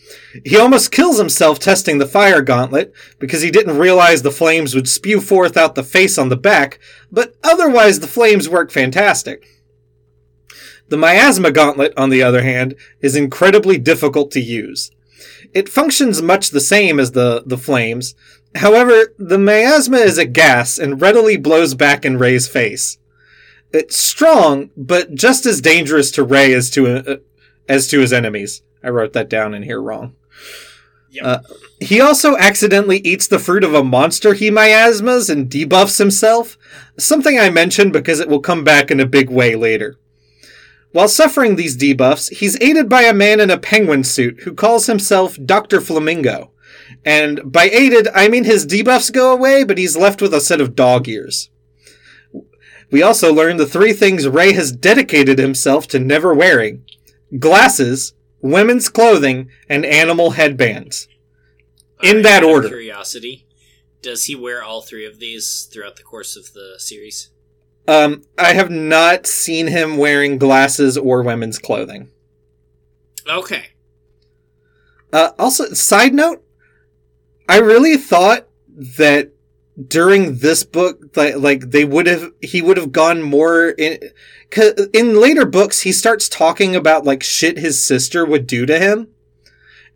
He almost kills himself testing the fire gauntlet because he didn't realize the flames would spew forth out the face on the back, but otherwise the flames work fantastic. The Miasma gauntlet, on the other hand, is incredibly difficult to use. It functions much the same as the, the flames. However, the miasma is a gas and readily blows back in Ray's face. It's strong, but just as dangerous to Ray as to uh, as to his enemies. I wrote that down in here wrong. Yep. Uh, he also accidentally eats the fruit of a monster he miasmas and debuffs himself, something I mentioned because it will come back in a big way later. While suffering these debuffs, he's aided by a man in a penguin suit who calls himself Dr. Flamingo. And by aided, I mean his debuffs go away, but he's left with a set of dog ears. We also learn the three things Ray has dedicated himself to never wearing glasses, women's clothing, and animal headbands. In that order. Curiosity. Does he wear all three of these throughout the course of the series? Um, I have not seen him wearing glasses or women's clothing. Okay. Uh, also, side note, I really thought that during this book, like, like they would have, he would have gone more in, in later books, he starts talking about like shit his sister would do to him.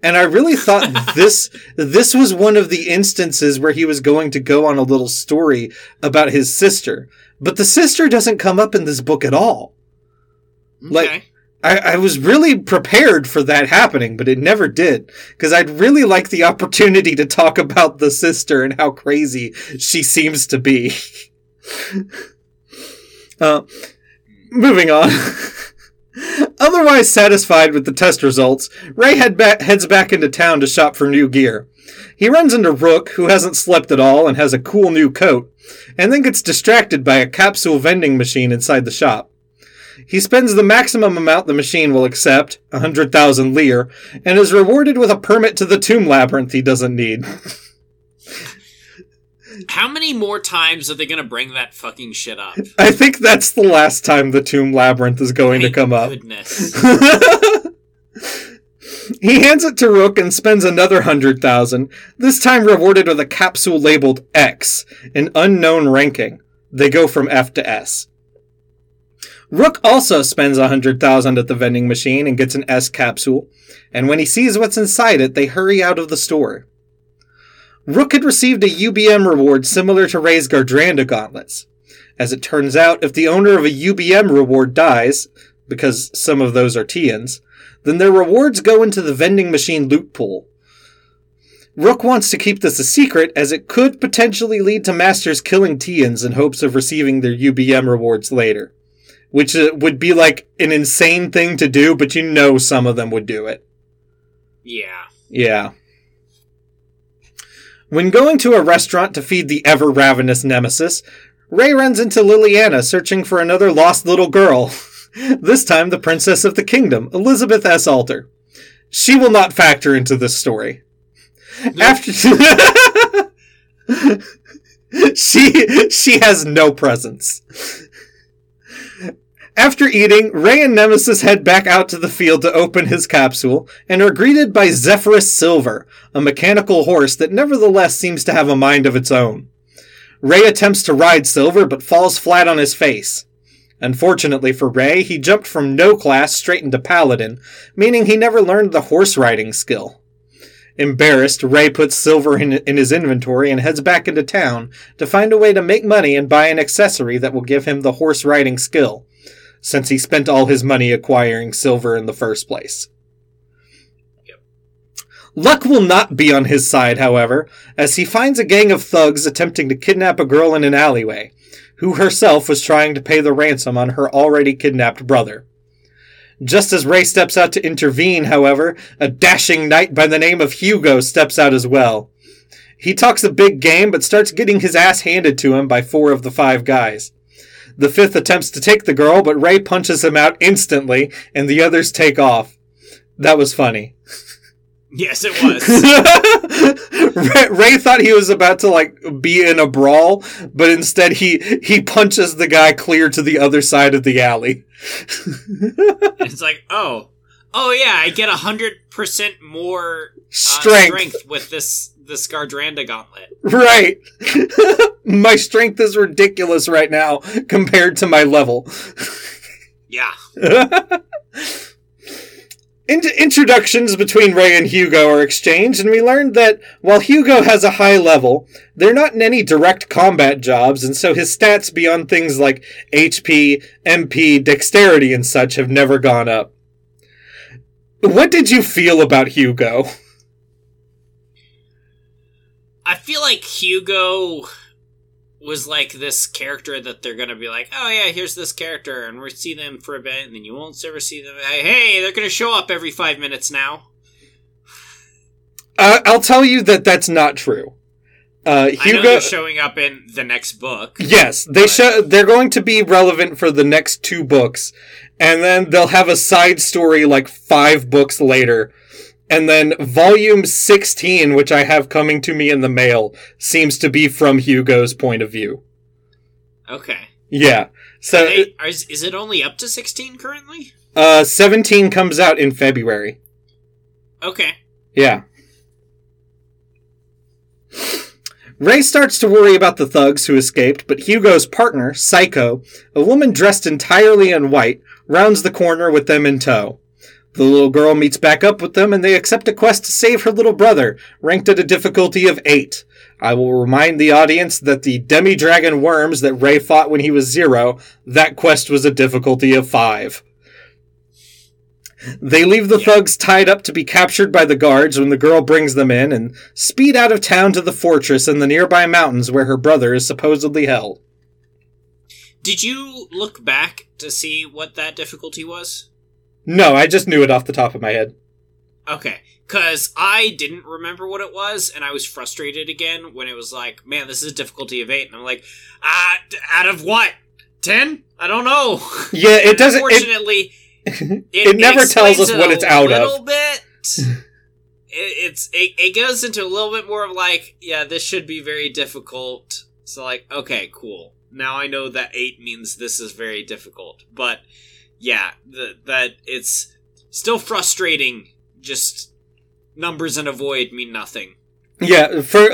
And I really thought (laughs) this, this was one of the instances where he was going to go on a little story about his sister. But the sister doesn't come up in this book at all. Like- Okay. I, I was really prepared for that happening, but it never did. Because I'd really like the opportunity to talk about the sister and how crazy she seems to be. (laughs) uh, moving on. (laughs) Otherwise satisfied with the test results, Ray head ba- heads back into town to shop for new gear. He runs into Rook, who hasn't slept at all and has a cool new coat, and then gets distracted by a capsule vending machine inside the shop. He spends the maximum amount the machine will accept, 100,000 lir, and is rewarded with a permit to the tomb labyrinth he doesn't need. (laughs) How many more times are they gonna bring that fucking shit up? I think that's the last time the tomb labyrinth is going to come up. Goodness. (laughs) he hands it to Rook and spends another 100,000, this time rewarded with a capsule labeled X, an unknown ranking. They go from F to S. Rook also spends 100,000 at the vending machine and gets an S capsule, and when he sees what's inside it, they hurry out of the store. Rook had received a UBM reward similar to Ray's Gardranda gauntlets. As it turns out, if the owner of a UBM reward dies, because some of those are Tians, then their rewards go into the vending machine loot pool. Rook wants to keep this a secret as it could potentially lead to Masters killing Tians in hopes of receiving their UBM rewards later. Which uh, would be like an insane thing to do, but you know some of them would do it. Yeah. Yeah. When going to a restaurant to feed the ever ravenous nemesis, Ray runs into Liliana searching for another lost little girl. (laughs) this time the princess of the kingdom, Elizabeth S. Altar. She will not factor into this story. After (laughs) she she has no presence. After eating, Ray and Nemesis head back out to the field to open his capsule and are greeted by Zephyrus Silver, a mechanical horse that nevertheless seems to have a mind of its own. Ray attempts to ride Silver but falls flat on his face. Unfortunately for Ray, he jumped from no class straight into Paladin, meaning he never learned the horse riding skill. Embarrassed, Ray puts Silver in, in his inventory and heads back into town to find a way to make money and buy an accessory that will give him the horse riding skill since he spent all his money acquiring silver in the first place. Luck will not be on his side, however, as he finds a gang of thugs attempting to kidnap a girl in an alleyway, who herself was trying to pay the ransom on her already kidnapped brother. Just as Ray steps out to intervene, however, a dashing knight by the name of Hugo steps out as well. He talks a big game, but starts getting his ass handed to him by four of the five guys. The fifth attempts to take the girl, but Ray punches him out instantly, and the others take off. That was funny. Yes, it was. (laughs) Ray, Ray thought he was about to like be in a brawl, but instead he he punches the guy clear to the other side of the alley. (laughs) it's like, oh, oh yeah, I get a hundred percent more uh, Strength. strength with this the Gardranda gauntlet. Right. (laughs) my strength is ridiculous right now compared to my level. Yeah. (laughs) Int- introductions between Ray and Hugo are exchanged, and we learned that while Hugo has a high level, they're not in any direct combat jobs, and so his stats beyond things like HP, MP, dexterity, and such have never gone up. What did you feel about Hugo? I feel like Hugo was like this character that they're gonna be like, oh yeah, here's this character, and we'll see them for a bit, and then you won't ever see them. Hey, hey, they're gonna show up every five minutes now. Uh, I'll tell you that that's not true. Uh, Hugo, showing up in the next book. Yes, they But- show they're going to be relevant for the next two books, and then they'll have a side story like five books later, and then volume sixteen, which I have coming to me in the mail, seems to be from Hugo's point of view. Okay. Yeah, so Hey, is, is it only up to sixteen currently? uh, seventeen comes out in February. Okay. Yeah. Ray starts to worry about the thugs who escaped, but Hugo's partner, Cyco, a woman dressed entirely in white, rounds the corner with them in tow. The little girl meets back up with them and they accept a quest to save her little brother, ranked at a difficulty of 8. I will remind the audience that the demi-dragon worms that Ray fought when he was zero, that quest was a difficulty of 5. They leave the thugs tied up to be captured by the guards when the girl brings them in and speed out of town to the fortress in the nearby mountains where her brother is supposedly held. Did you look back to see what that difficulty was? No, I just knew it off the top of my head. Okay, because I didn't remember what it was, and I was frustrated again when it was like, "Man, this is a difficulty of eight. and I'm like, "Ah, out of what? Ten? I don't know." Yeah, it doesn't. Unfortunately, it, (laughs) it never tells us what it's out of. bit. it, it's it, it goes into a little bit more of like, yeah, this should be very difficult. So like, okay, cool. Now I know that eight means this is very difficult. But yeah, the, that it's still frustrating. Just numbers in a void mean nothing. yeah, for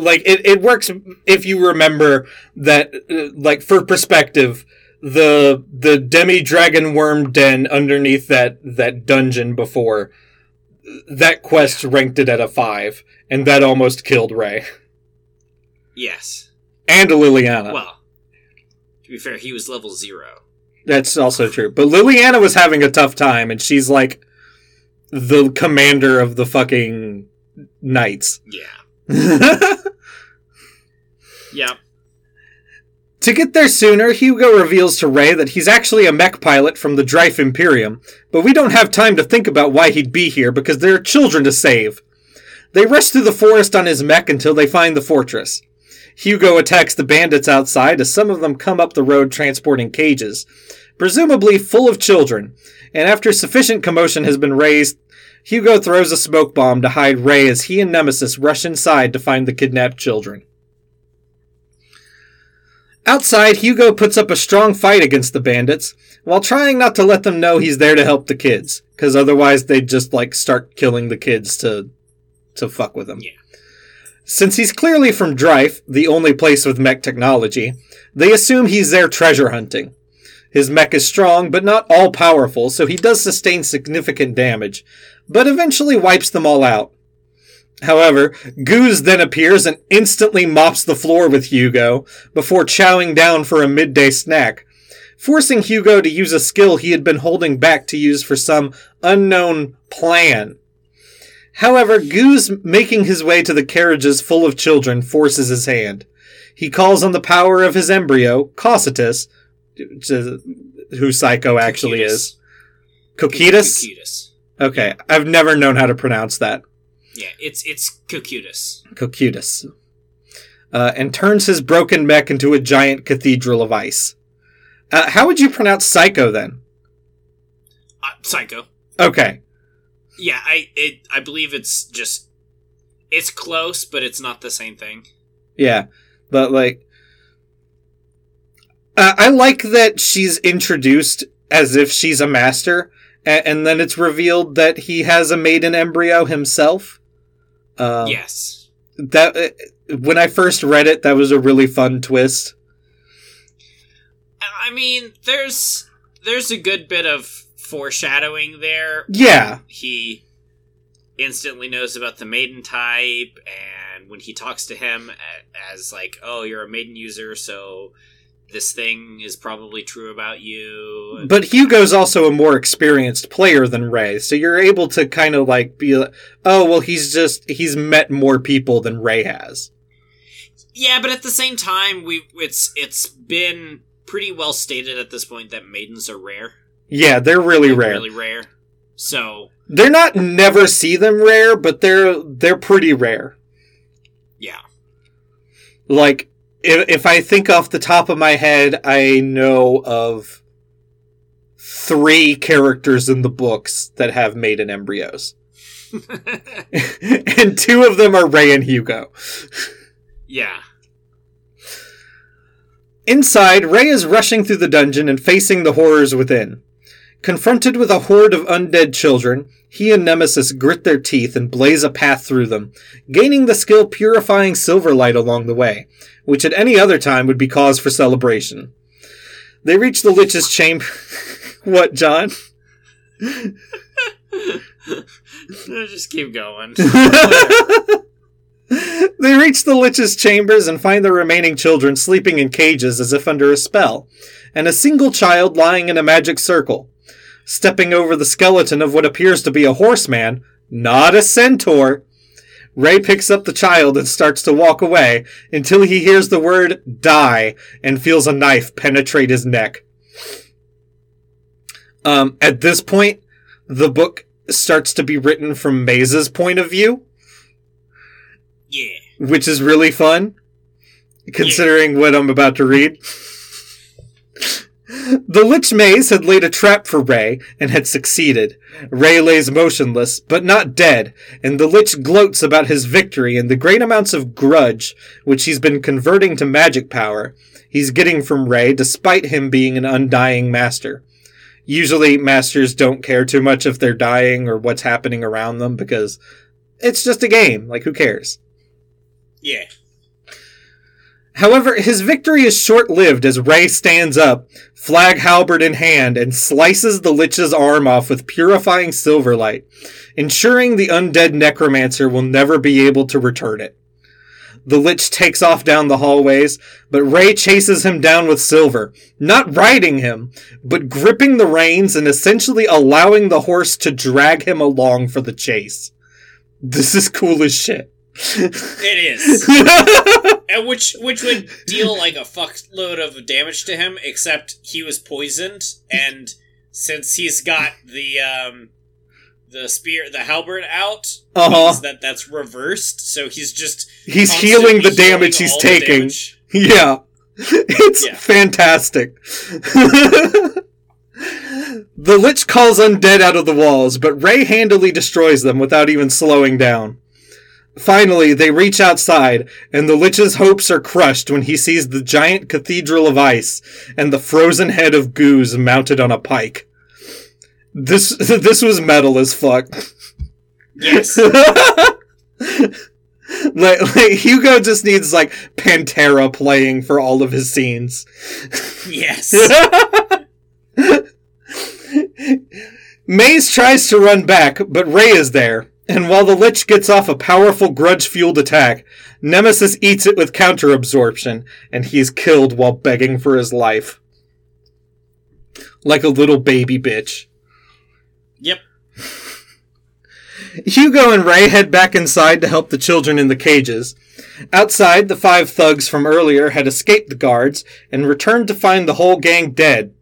like it, it works if you remember that. uh, Like for perspective, the the demi dragon worm den underneath that that dungeon before that quest ranked it at a five, and that almost killed Ray Yes. and Liliana. Well, to be fair, he was level zero. That's also true. But Liliana was having a tough time, and she's like the commander of the fucking knights. Yeah. (laughs) Yep. To get there sooner, Hugo reveals to Ray that he's actually a mech pilot from the Dryfe Imperium, but we don't have time to think about why he'd be here because there are children to save. They rush through the forest on his mech until they find the fortress. Hugo attacks the bandits outside as some of them come up the road transporting cages, presumably full of children, and after sufficient commotion has been raised, Hugo throws a smoke bomb to hide Ray as he and Nemesis rush inside to find the kidnapped children. Outside, Hugo puts up a strong fight against the bandits, while trying not to let them know he's there to help the kids, because otherwise they'd just like start killing the kids to to fuck with them. Yeah. Since he's clearly from Dryfe, the only place with mech technology, they assume he's there treasure hunting. His mech is strong, but not all powerful, so he does sustain significant damage, but eventually wipes them all out. However, Gouz then appears and instantly mops the floor with Hugo before chowing down for a midday snack, forcing Hugo to use a skill he had been holding back to use for some unknown plan. However, Gouz making his way to the carriages full of children forces his hand. He calls on the power of his embryo, Cocytus, who Cyco actually is. Cocytus. Okay, I've never known how to pronounce that. Yeah, it's it's Cocytus. Cocytus. Uh, and turns his broken mech into a giant cathedral of ice. Uh, how would you pronounce Cyco then? Uh, Cyco. Okay. Yeah, I it I believe it's just it's close, but it's not the same thing. Yeah. But, like. Uh, I like that she's introduced as if she's a master, a- and then it's revealed that he has a maiden embryo himself. Um, yes. That. Uh, when I first read it, that was a really fun twist. I mean, there's there's a good bit of foreshadowing there. Yeah. He instantly knows about the maiden type, and when he talks to him as like, "Oh, you're a maiden user, so this thing is probably true about you." But Hugo's also a more experienced player than Ray, so you're able to kind of like be, like, oh well, he's just he's met more people than Ray has. Yeah, but at the same time, we it's it's been pretty well stated at this point that maidens are rare, Yeah, they're really Like, rare. really rare. So They're not never see them rare, but they're they're pretty rare. yeah, Like if if I think off the top of my head, I know of three characters in the books that have maiden embryos, (laughs) (laughs) and two of them are Ray and Hugo. yeah. Inside, Ray is rushing through the dungeon and facing the horrors within. Confronted with a horde of undead children, he and Nemesis grit their teeth and blaze a path through them, gaining the skill purifying silverlight along the way, which at any other time would be cause for celebration. They reach the Lich's chamber. (laughs) what, John? (laughs) Just keep going. (laughs) they reach the Lich's chambers and find the remaining children sleeping in cages as if under a spell, and a single child lying in a magic circle. Stepping over the skeleton of what appears to be a horseman, not a centaur, Ray picks up the child and starts to walk away until he hears the word die and feels a knife penetrate his neck. Um, at this point, the book starts to be written from Maise's point of view yeah. which is really fun, considering what I'm about to read. The Lich Maise had laid a trap for Ray and had succeeded. Ray lays motionless, but not dead, and the Lich gloats about his victory and the great amounts of grudge which he's been converting to magic power he's getting from Ray despite him being an undying master. Usually, masters don't care too much if they're dying or what's happening around them because it's just a game. Like, who cares? Yeah. However, his victory is short lived as Ray stands up, flag halberd in hand, and slices the Lich's arm off with purifying silverlight, ensuring the undead necromancer will never be able to return it. The Lich takes off down the hallways, but Ray chases him down with Silver, not riding him, but gripping the reins and essentially allowing the horse to drag him along for the chase. This is cool as shit. It is. (laughs) and which which would deal like a fuckload of damage to him, except he was poisoned, and since he's got the um the spear the halberd out, Uh-huh. means that that's reversed, so he's just He's healing the damage he's taking. damage. Yeah. It's Yeah. fantastic. (laughs) the Lich calls undead out of the walls, but Ray handily destroys them without even slowing down. Finally, they reach outside, and the Lich's hopes are crushed when he sees the giant cathedral of ice and the frozen head of Gouz mounted on a pike. This (laughs) this was metal as fuck. Yes. (laughs) like, like Hugo just needs like Pantera playing for all of his scenes. yes. (laughs) Maise tries to run back, but Ray is there, and while the Lich gets off a powerful grudge fueled attack, Nemesis eats it with counter absorption, and he is killed while begging for his life. Like a little baby bitch. Yep. (laughs) Hugo and Ray head back inside to help the children in the cages. Outside, the five thugs from earlier had escaped the guards and returned to find the whole gang dead.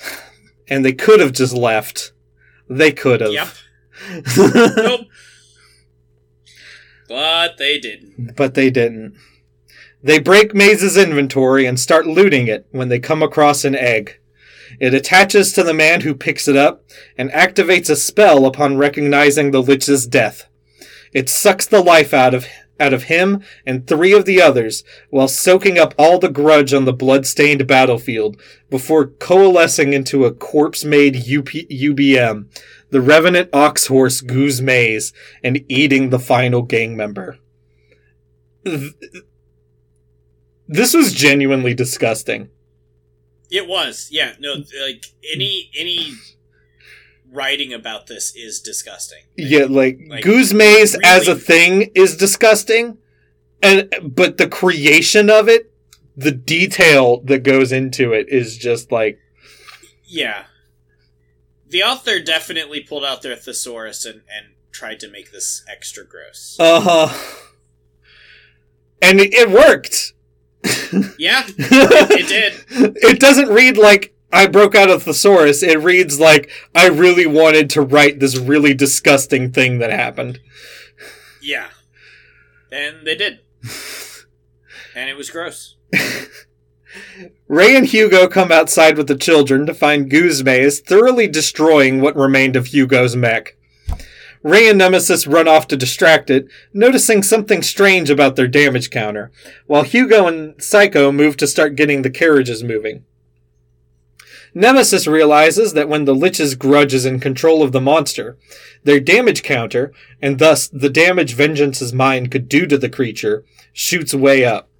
(sighs) And they could have just left. They could have. Yep. Nope. (laughs) But they didn't. but they didn't. They break Maise's inventory and start looting it when they come across an egg. It attaches to the man who picks it up and activates a spell upon recognizing the Lich's death. It sucks the life out of out of him and three of the others while soaking up all the grudge on the blood-stained battlefield before coalescing into a corpse-made UP, UBM, the Revenant Ox Horse Gouz-Maise, and eating the final gang member. Th- This was genuinely disgusting. It was. Yeah. No. Like any any writing about this is disgusting. Yeah, like, Like, Gouz-Maise as a thing is disgusting, and but the creation of it, the detail that goes into it is just like Yeah. The author definitely pulled out their thesaurus and, and tried to make this extra gross. uh huh, and it, it worked. (laughs) yeah, (laughs) it did. It doesn't read like I broke out a thesaurus. It reads like I really wanted to write this really disgusting thing that happened. Yeah. And they did. (laughs) And it was gross. Ray and Hugo come outside with the children to find Gouz is thoroughly destroying what remained of Hugo's mech. Ray and Nemesis run off to distract it, noticing something strange about their damage counter, while Hugo and Cyco move to start getting the carriages moving. Nemesis realizes that when the Lich's grudge is in control of the monster, their damage counter, and thus the damage Vengeance is Mine could do to the creature, shoots way up.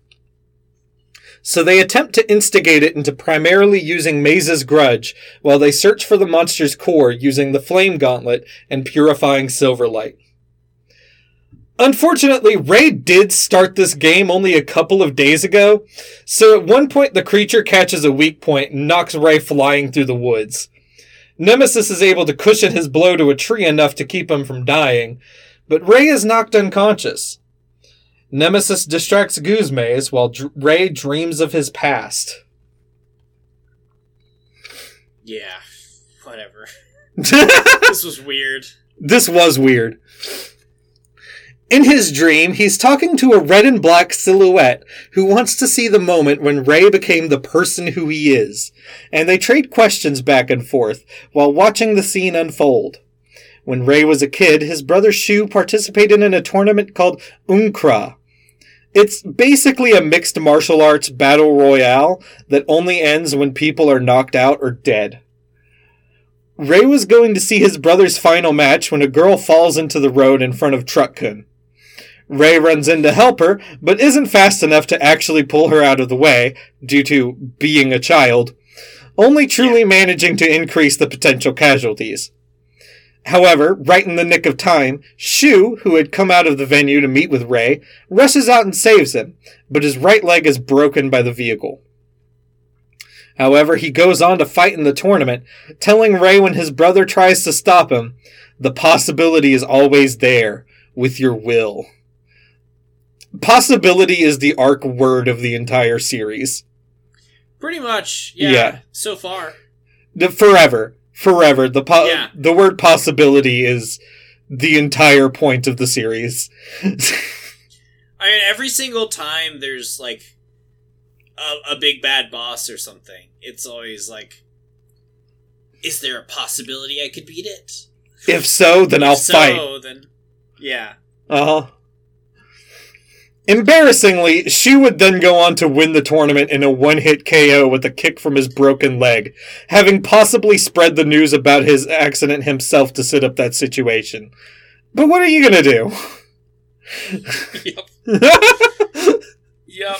So they attempt to instigate it into primarily using Maise's grudge while they search for the monster's core using the flame gauntlet and purifying silverlight. Unfortunately, Ray did start this game only a couple of days ago, so at one point the creature catches a weak point and knocks Ray flying through the woods. Nemesis is able to cushion his blow to a tree enough to keep him from dying, but Ray is knocked unconscious. Nemesis distracts Gouz-Maise while Ray dreams of his past. Yeah. Whatever. (laughs) This was weird. this was weird. In his dream, he's talking to a red and black silhouette who wants to see the moment when Ray became the person who he is, and they trade questions back and forth while watching the scene unfold. When Ray was a kid, his brother Shu participated in a tournament called Unkra. It's basically a mixed martial arts battle royale that only ends when people are knocked out or dead. Ray was going to see his brother's final match when a girl falls into the road in front of Truck-kun. Ray runs in to help her, but isn't fast enough to actually pull her out of the way, due to being a child, only truly managing to increase the potential casualties. However, right in the nick of time, Shu, who had come out of the venue to meet with Ray, rushes out and saves him, but his right leg is broken by the vehicle. However, he goes on to fight in the tournament, telling Ray when his brother tries to stop him, the possibility is always there, with your will. Possibility is the arc word of the entire series. Pretty much, yeah. Yeah. So far, The forever, forever. The po- Yeah. the word possibility is the entire point of the series. (laughs) I mean, every single time there's like a, a big bad boss or something, it's always like, is there a possibility I could beat it? if so, then I'll so, fight. then yeah. Uh huh. Embarrassingly, Shu would then go on to win the tournament in a one hit KO with a kick from his broken leg, having possibly spread the news about his accident himself to set up that situation. But what are you gonna do? yep. (laughs) Yep.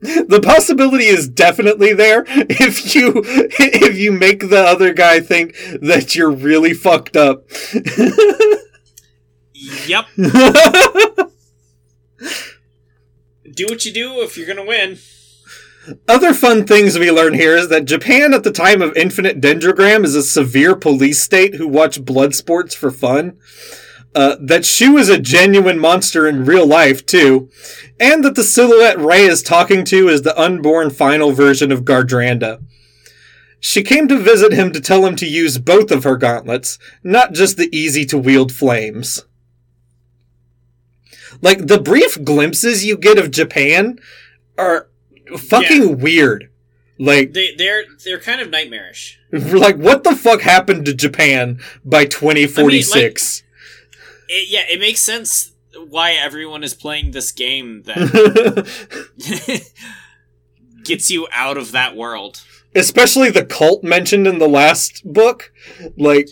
the possibility is definitely there if you if you make the other guy think that you're really fucked up. (laughs) Yep. (laughs) Do what you do if you're gonna win. Other fun things we learn here is that Japan at the time of Infinite Dendrogram is a severe police state who watch blood sports for fun. Uh, that Shu is a genuine monster in real life, too. And that the silhouette Ray is talking to is the unborn final version of Gardranda. She came to visit him to tell him to use both of her gauntlets, not just the easy to wield flames. Like, the brief glimpses you get of Japan are fucking weird. Like, They they're they're kind of nightmarish. (laughs) like what the fuck happened to Japan by 2046? It, yeah, it makes sense why everyone is playing this game that (laughs) (laughs) gets you out of that world. Especially the cult mentioned in the last book. Like,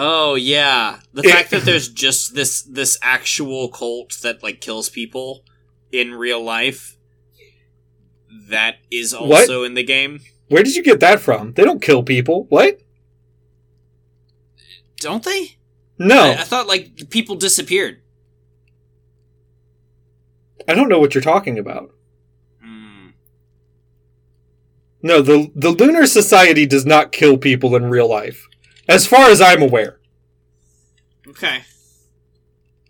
Oh yeah, the It- fact that there's just this this actual cult that like kills people in real life that is What? also in the game. where did you get that from? They don't kill people. What? Don't they? No, I, I thought like people disappeared. I don't know what you're talking about. Hmm. No, the the Lunar Society does not kill people in real life, as far as I'm aware. Okay.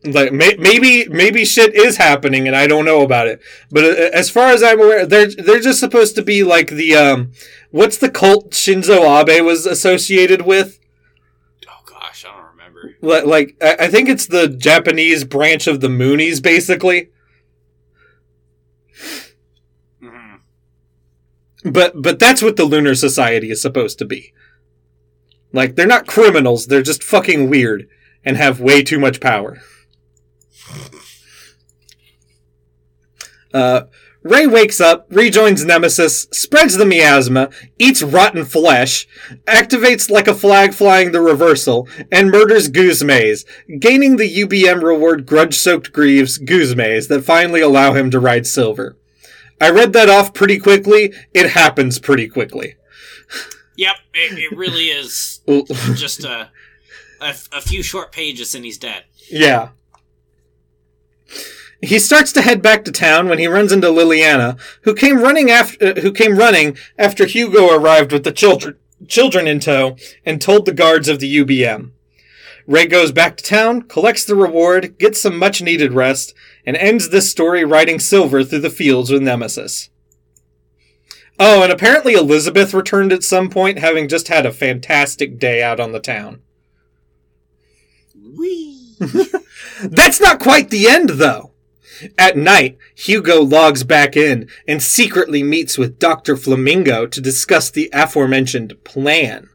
Like may, maybe maybe shit is happening and I don't know about it. But uh, as far as I'm aware, they're they're just supposed to be like the um, what's the cult Shinzo Abe was associated with? Oh gosh, I don't remember. Li- Like I I think it's the Japanese branch of the Moonies, basically. hmm But but that's what the Lunar Society is supposed to be. Like they're not criminals; they're just fucking weird and have way too much power. Uh, Ray wakes up, rejoins Nemesis, spreads the miasma, eats rotten flesh, activates like a flag flying the reversal, and murders Gouz gaining the UBM reward Grudge Soaked Greaves Gouz that finally allow him to ride Silver. I read that off pretty quickly. It happens pretty quickly. Yep, it, it really is just a, a a few short pages and he's dead. yeah. He starts to head back to town when he runs into Liliana, who came running after uh, who came running after Hugo arrived with the children children in tow and told the guards of the UBM. Ray goes back to town, collects the reward, gets some much needed rest, and ends this story riding Silver through the fields with Nemesis. Oh, and apparently Elizabeth returned at some point, having just had a fantastic day out on the town. Whee! (laughs) That's not quite the end, though. At night, Hugo logs back in and secretly meets with Dr. Flamingo to discuss the aforementioned plan.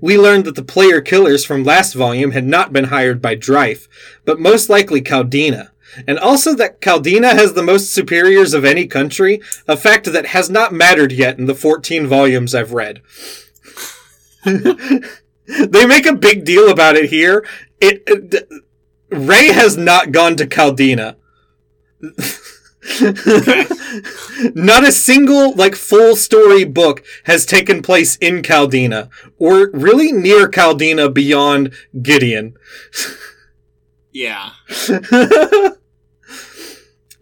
We learned that the player killers from last volume had not been hired by Dryfe, but most likely Caldina. And also that Caldina has the most superiors of any country, a fact that has not mattered yet in the 14 volumes I've read. (laughs) they make a big deal about it here. It, it Ray has not gone to Caldina. (laughs) Not a single like full story book has taken place in Caldina or really near Caldina beyond Gideon. (laughs) Yeah.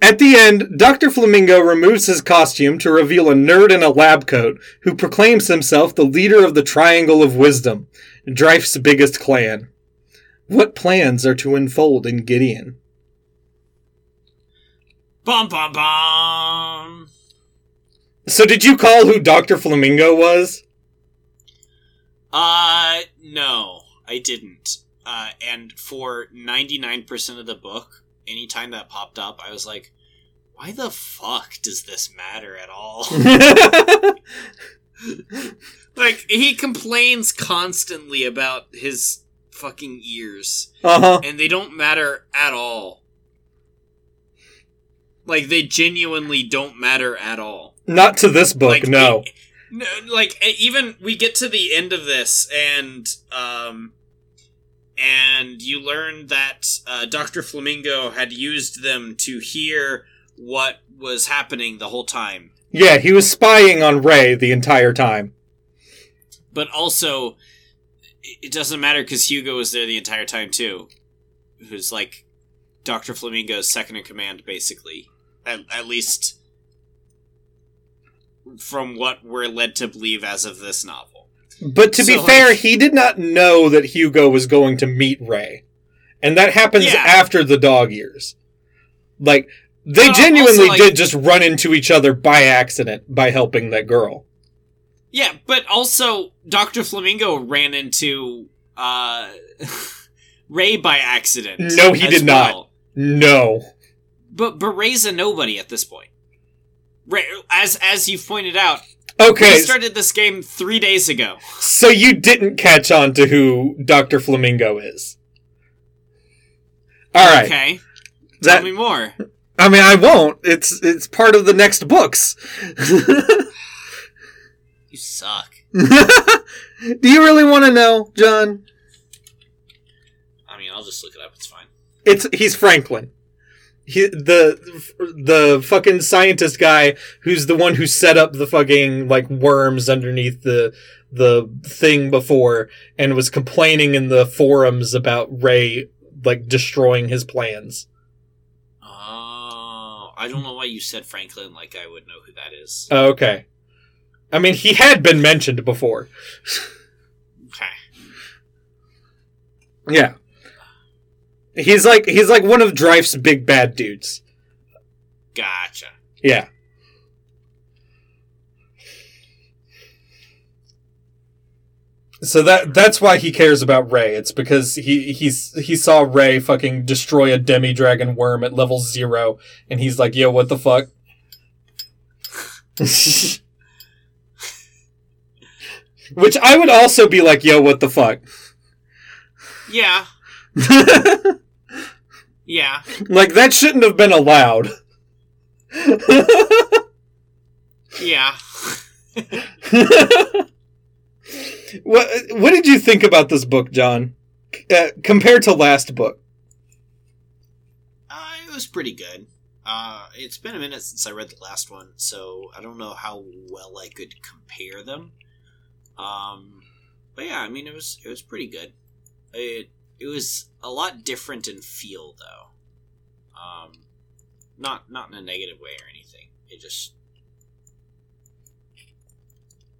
At the end, Dr. Flamingo removes his costume to reveal a nerd in a lab coat who proclaims himself the leader of the Triangle of Wisdom, Dryfe's biggest clan. What plans are to unfold in Gideon? Bum bum bum. So, did you call who Dr. Flamingo was? Uh, no, I didn't. Uh, and for 99% of the book, anytime that popped up, I was like, why the fuck does this matter at all? (laughs) (laughs) like, he complains constantly about his fucking ears, uh huh. and they don't matter at all. Like, they genuinely don't matter at all. Not to this book, Like, no. no, like even we get to the end of this, and um, and you learn that uh, Doctor Flamingo had used them to hear what was happening the whole time, Yeah, he was spying on Ray the entire time. but also it- doesn't matter because Hugo was there the entire time too, who's like Doctor Flamingo's second in command, basically. At, at least from what we're led to believe as of this novel. But to be fair, like- he did not know that Hugo was going to meet Ray. And that happens Yeah. after the dog years. Like, they Well, genuinely also, like- did just run into each other by accident by helping that girl. Yeah, but also Dr. Flamingo ran into uh (laughs) Ray by accident. No, he did not. No. But but Ray's a nobody at this point. Ray, as as you've pointed out, Okay, we started this game three days ago. so you didn't catch on to who Dr. Flamingo is. Alright. Okay, That, tell me more. I mean, I won't. It's it's part of the next books. You suck. (laughs) Do you really want to know, John? I mean, I'll just look it up. It's fine. It's he's Franklin. He the the fucking scientist guy who's the one who set up the fucking like worms underneath the the thing before and was complaining in the forums about Ray like destroying his plans. Oh, I don't know why you said Franklin like I would know who that is. Oh, okay. I mean, he had been mentioned before. Okay. Yeah. He's like he's like one of Dryfe's big bad dudes. Gotcha. Yeah. So that that's why he cares about Ray. It's because he he's he saw Ray fucking destroy a demi dragon worm at level zero, and he's like, "Yo, what the fuck?" (laughs) Which I would also be like, "Yo, what the fuck?" Yeah. (laughs) Yeah. (laughs) like that shouldn't have been allowed. Yeah. (laughs) what what did you think about this book, John? Uh, compared to last book. Uh, it was pretty good. Uh, it's been a minute since I read the last one, so I don't know how well I could compare them. Um, but yeah, I mean, it was it was pretty good. It it was a lot different in feel, though. Um, not not in a negative way or anything. It just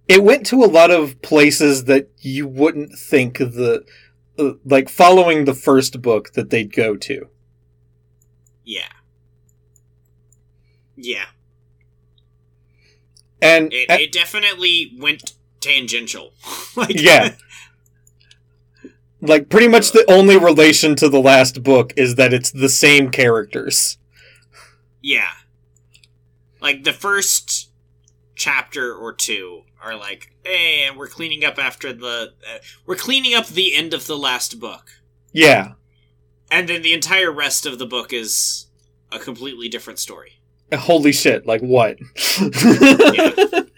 It went to a lot of places that you wouldn't think the uh, like following the first book that they'd go to. yeah, yeah. And It, it definitely went tangential. (laughs) like, Yeah. (laughs) like pretty much the only relation to the last book is that it's the same characters. Yeah. Like the first chapter or two are like, "Hey, and we're cleaning up after the uh, we're cleaning up the end of the last book." Yeah. And then the entire rest of the book is a completely different story. Holy shit, like what? Yeah. (laughs) (laughs)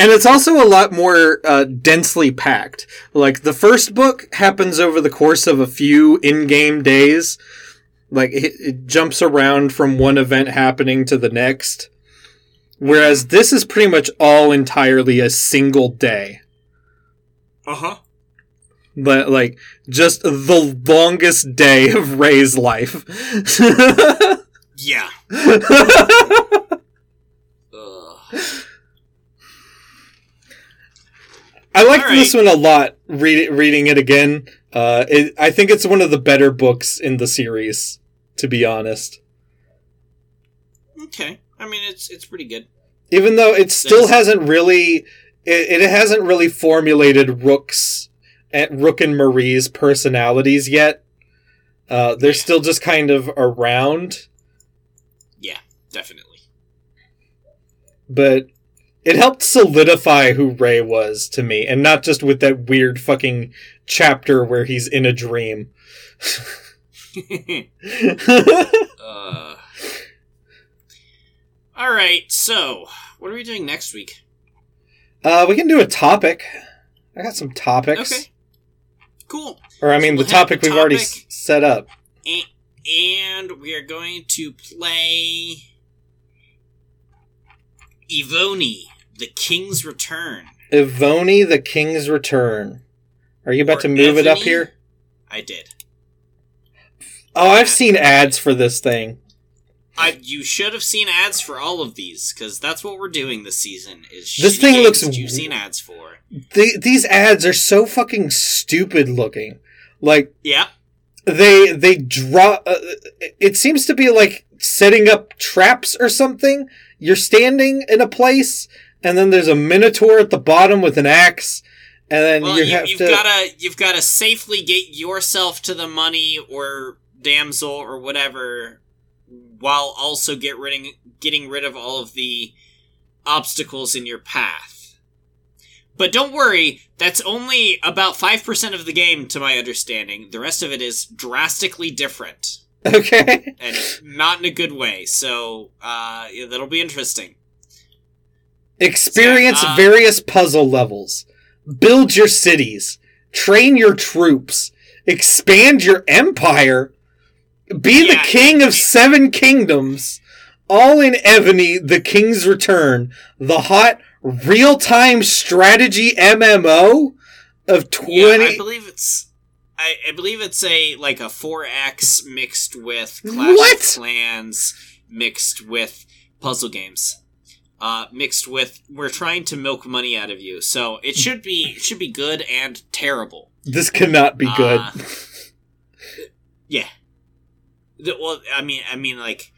And it's also a lot more uh, densely packed. Like the first book happens over the course of a few in-game days, Like it, it jumps around from one event happening to the next. Whereas this is pretty much all entirely a single day. Uh huh. But like just the longest day of Ray's life. (laughs) Yeah. (laughs) Ugh. I like All this one a lot. Read, reading it again, uh, it, I think it's one of the better books in the series. To be honest, Okay. I mean, it's it's pretty good. even though it still There's- hasn't really, it, it hasn't really formulated Rook's, eh, Rook and Marie's personalities yet. Uh, they're Yeah. still just kind of around, Yeah, Definitely. but it helped solidify who Ray was to me, and not just with that weird fucking chapter where he's in a dream. (laughs) (laughs) uh. All right. So, what are we doing next week? Uh, we can do a topic. I got some topics. Okay. Cool. Or I mean, So the we'll have topic we've already s- set up. And, and we are going to play Evony, the King's Return. Evony, the King's Return. Are you about Or to move it up here? I did. Oh, I've seen ads for this thing. I you should have seen ads for all of these because that's what we're doing this season. Is This thing looks you've seen ads for. The, these ads are so fucking stupid looking. Like Yeah. they they draw. Uh, it seems to be like setting up traps or something. You're standing in a place, and then there's a minotaur at the bottom with an axe, and then Well, you you, have you've to. gotta you've gotta safely get yourself to the money or damsel or whatever, while also get rid getting rid of all of the obstacles in your path. But don't worry, that's only about five percent of the game, to my understanding. The rest of it is drastically different. (laughs) okay. and not in a good way. So uh, yeah, that'll be interesting. Experience Uh, various puzzle levels. Build your cities. Train your troops. Expand your empire. Be the Yeah, king of seven kingdoms. All in Evony, The King's Return. The hot real time strategy MMO of 20. Yeah, I believe it's. I, I believe it's a like a 4X mixed with Clash What? of Clans mixed with puzzle games. Uh, mixed with we're trying to milk money out of you, so it should be it should be good and terrible. this cannot be good. Uh, yeah. The- well, I mean, I mean, like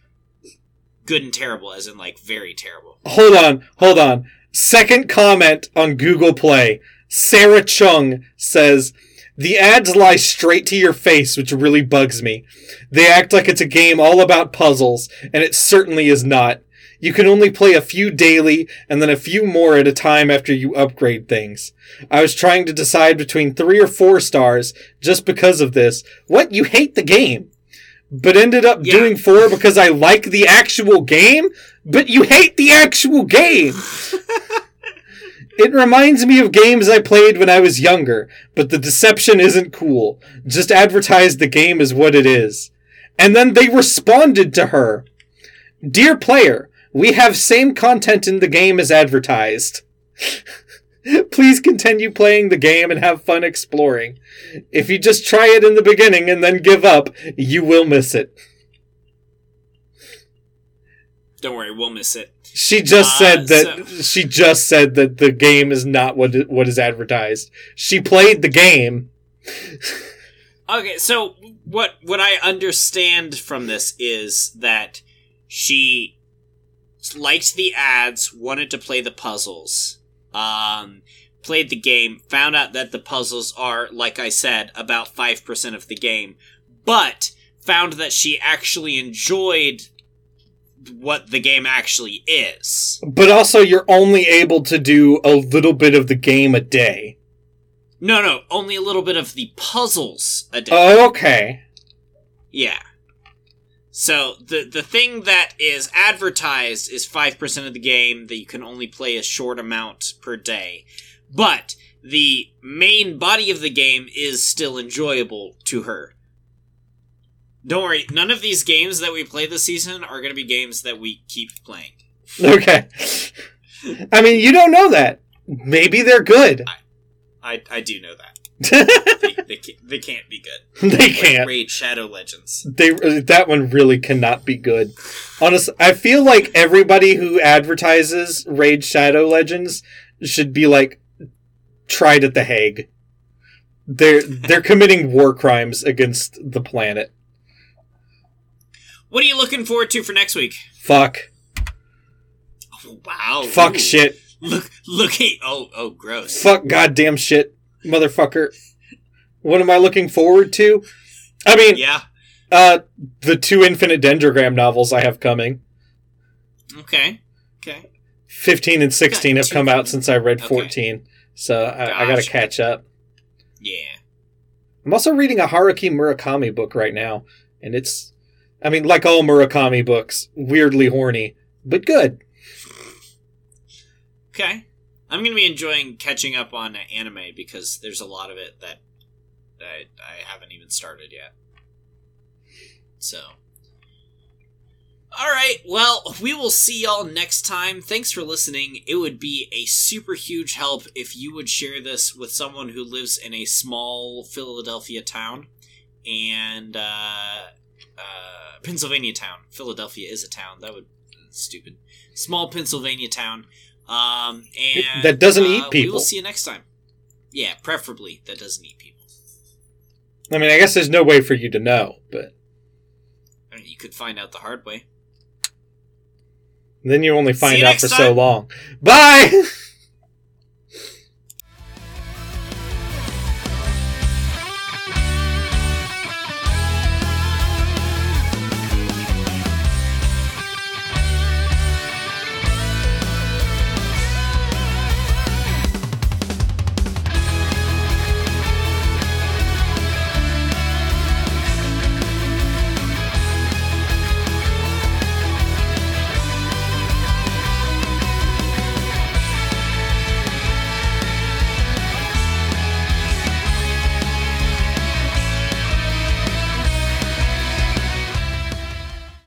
good and terrible, as in like very terrible. hold on, hold on. Second comment on Google Play. Sarah Chung says, The ads lie straight to your face, which really bugs me. They act like it's a game all about puzzles, and it certainly is not. You can only play a few daily, and then a few more at a time after you upgrade things. I was trying to decide between three or four stars just because of this. What? You hate the game? But ended up Yeah. doing four because I like the actual game? But you hate the actual game! (laughs) It reminds me of games I played when I was younger, but the deception isn't cool. Just advertise the game as what it is. And then they responded to her. Dear player, we have same content in the game as advertised. (laughs) Please continue playing the game and have fun exploring. If you just try it in the beginning and then give up, you will miss it. Don't worry, we'll miss it. She just Uh, said that she just said that the game is not what what is advertised. She played the game. Okay, so what what I understand from this is that she liked the ads, wanted to play the puzzles, um, played the game, found out that the puzzles are, like I said, about five percent of the game, but found that she actually enjoyed what the game actually is. But also you're only able to do a little bit of the game a day. No, no, only a little bit of the puzzles a day. Oh, okay. Yeah. So the the thing that is advertised is five percent of the game that you can only play a short amount per day, but the main body of the game is still enjoyable to her. Don't worry, none of these games that we play this season are going to be games that we keep playing. Okay. I mean, you don't know that. Maybe they're good. I, I do know that. (laughs) They, they, they can't be good. they Like can't. Raid Shadow Legends. They uh, that one really cannot be good. Honestly, I feel like everybody who advertises Raid Shadow Legends should be like tried at the Hague. They're they're committing war crimes against the planet. What are you looking forward to for next week? Fuck. Oh, wow. Fuck Ooh. shit. Look, look at. Oh, oh, gross. Fuck goddamn shit, motherfucker. What am I looking forward to? I mean, Yeah. uh, the two Infinite Dendrogram novels I have coming. Okay. Okay. 15 and 16 have come out since I read Okay. 14. So I, I gotta catch up. Yeah. I'm also reading a Haruki Murakami book right now, and it's, I mean, like all Murakami books, weirdly horny, but good. Okay. I'm going to be enjoying catching up on anime because there's a lot of it that I, I haven't even started yet. So. Alright, well, we will see y'all next time. Thanks for listening. It would be a super huge help if you would share this with someone who lives in a small Philadelphia town. And, uh, uh, Pennsylvania town. Philadelphia is a town. That would. Stupid. Small Pennsylvania town. Um, and That doesn't uh, eat people. We will see you next time. Yeah, preferably that doesn't eat people. I mean, I guess there's no way for you to know, but I mean, you could find out the hard way. then you only find you out for so long. Bye! (laughs)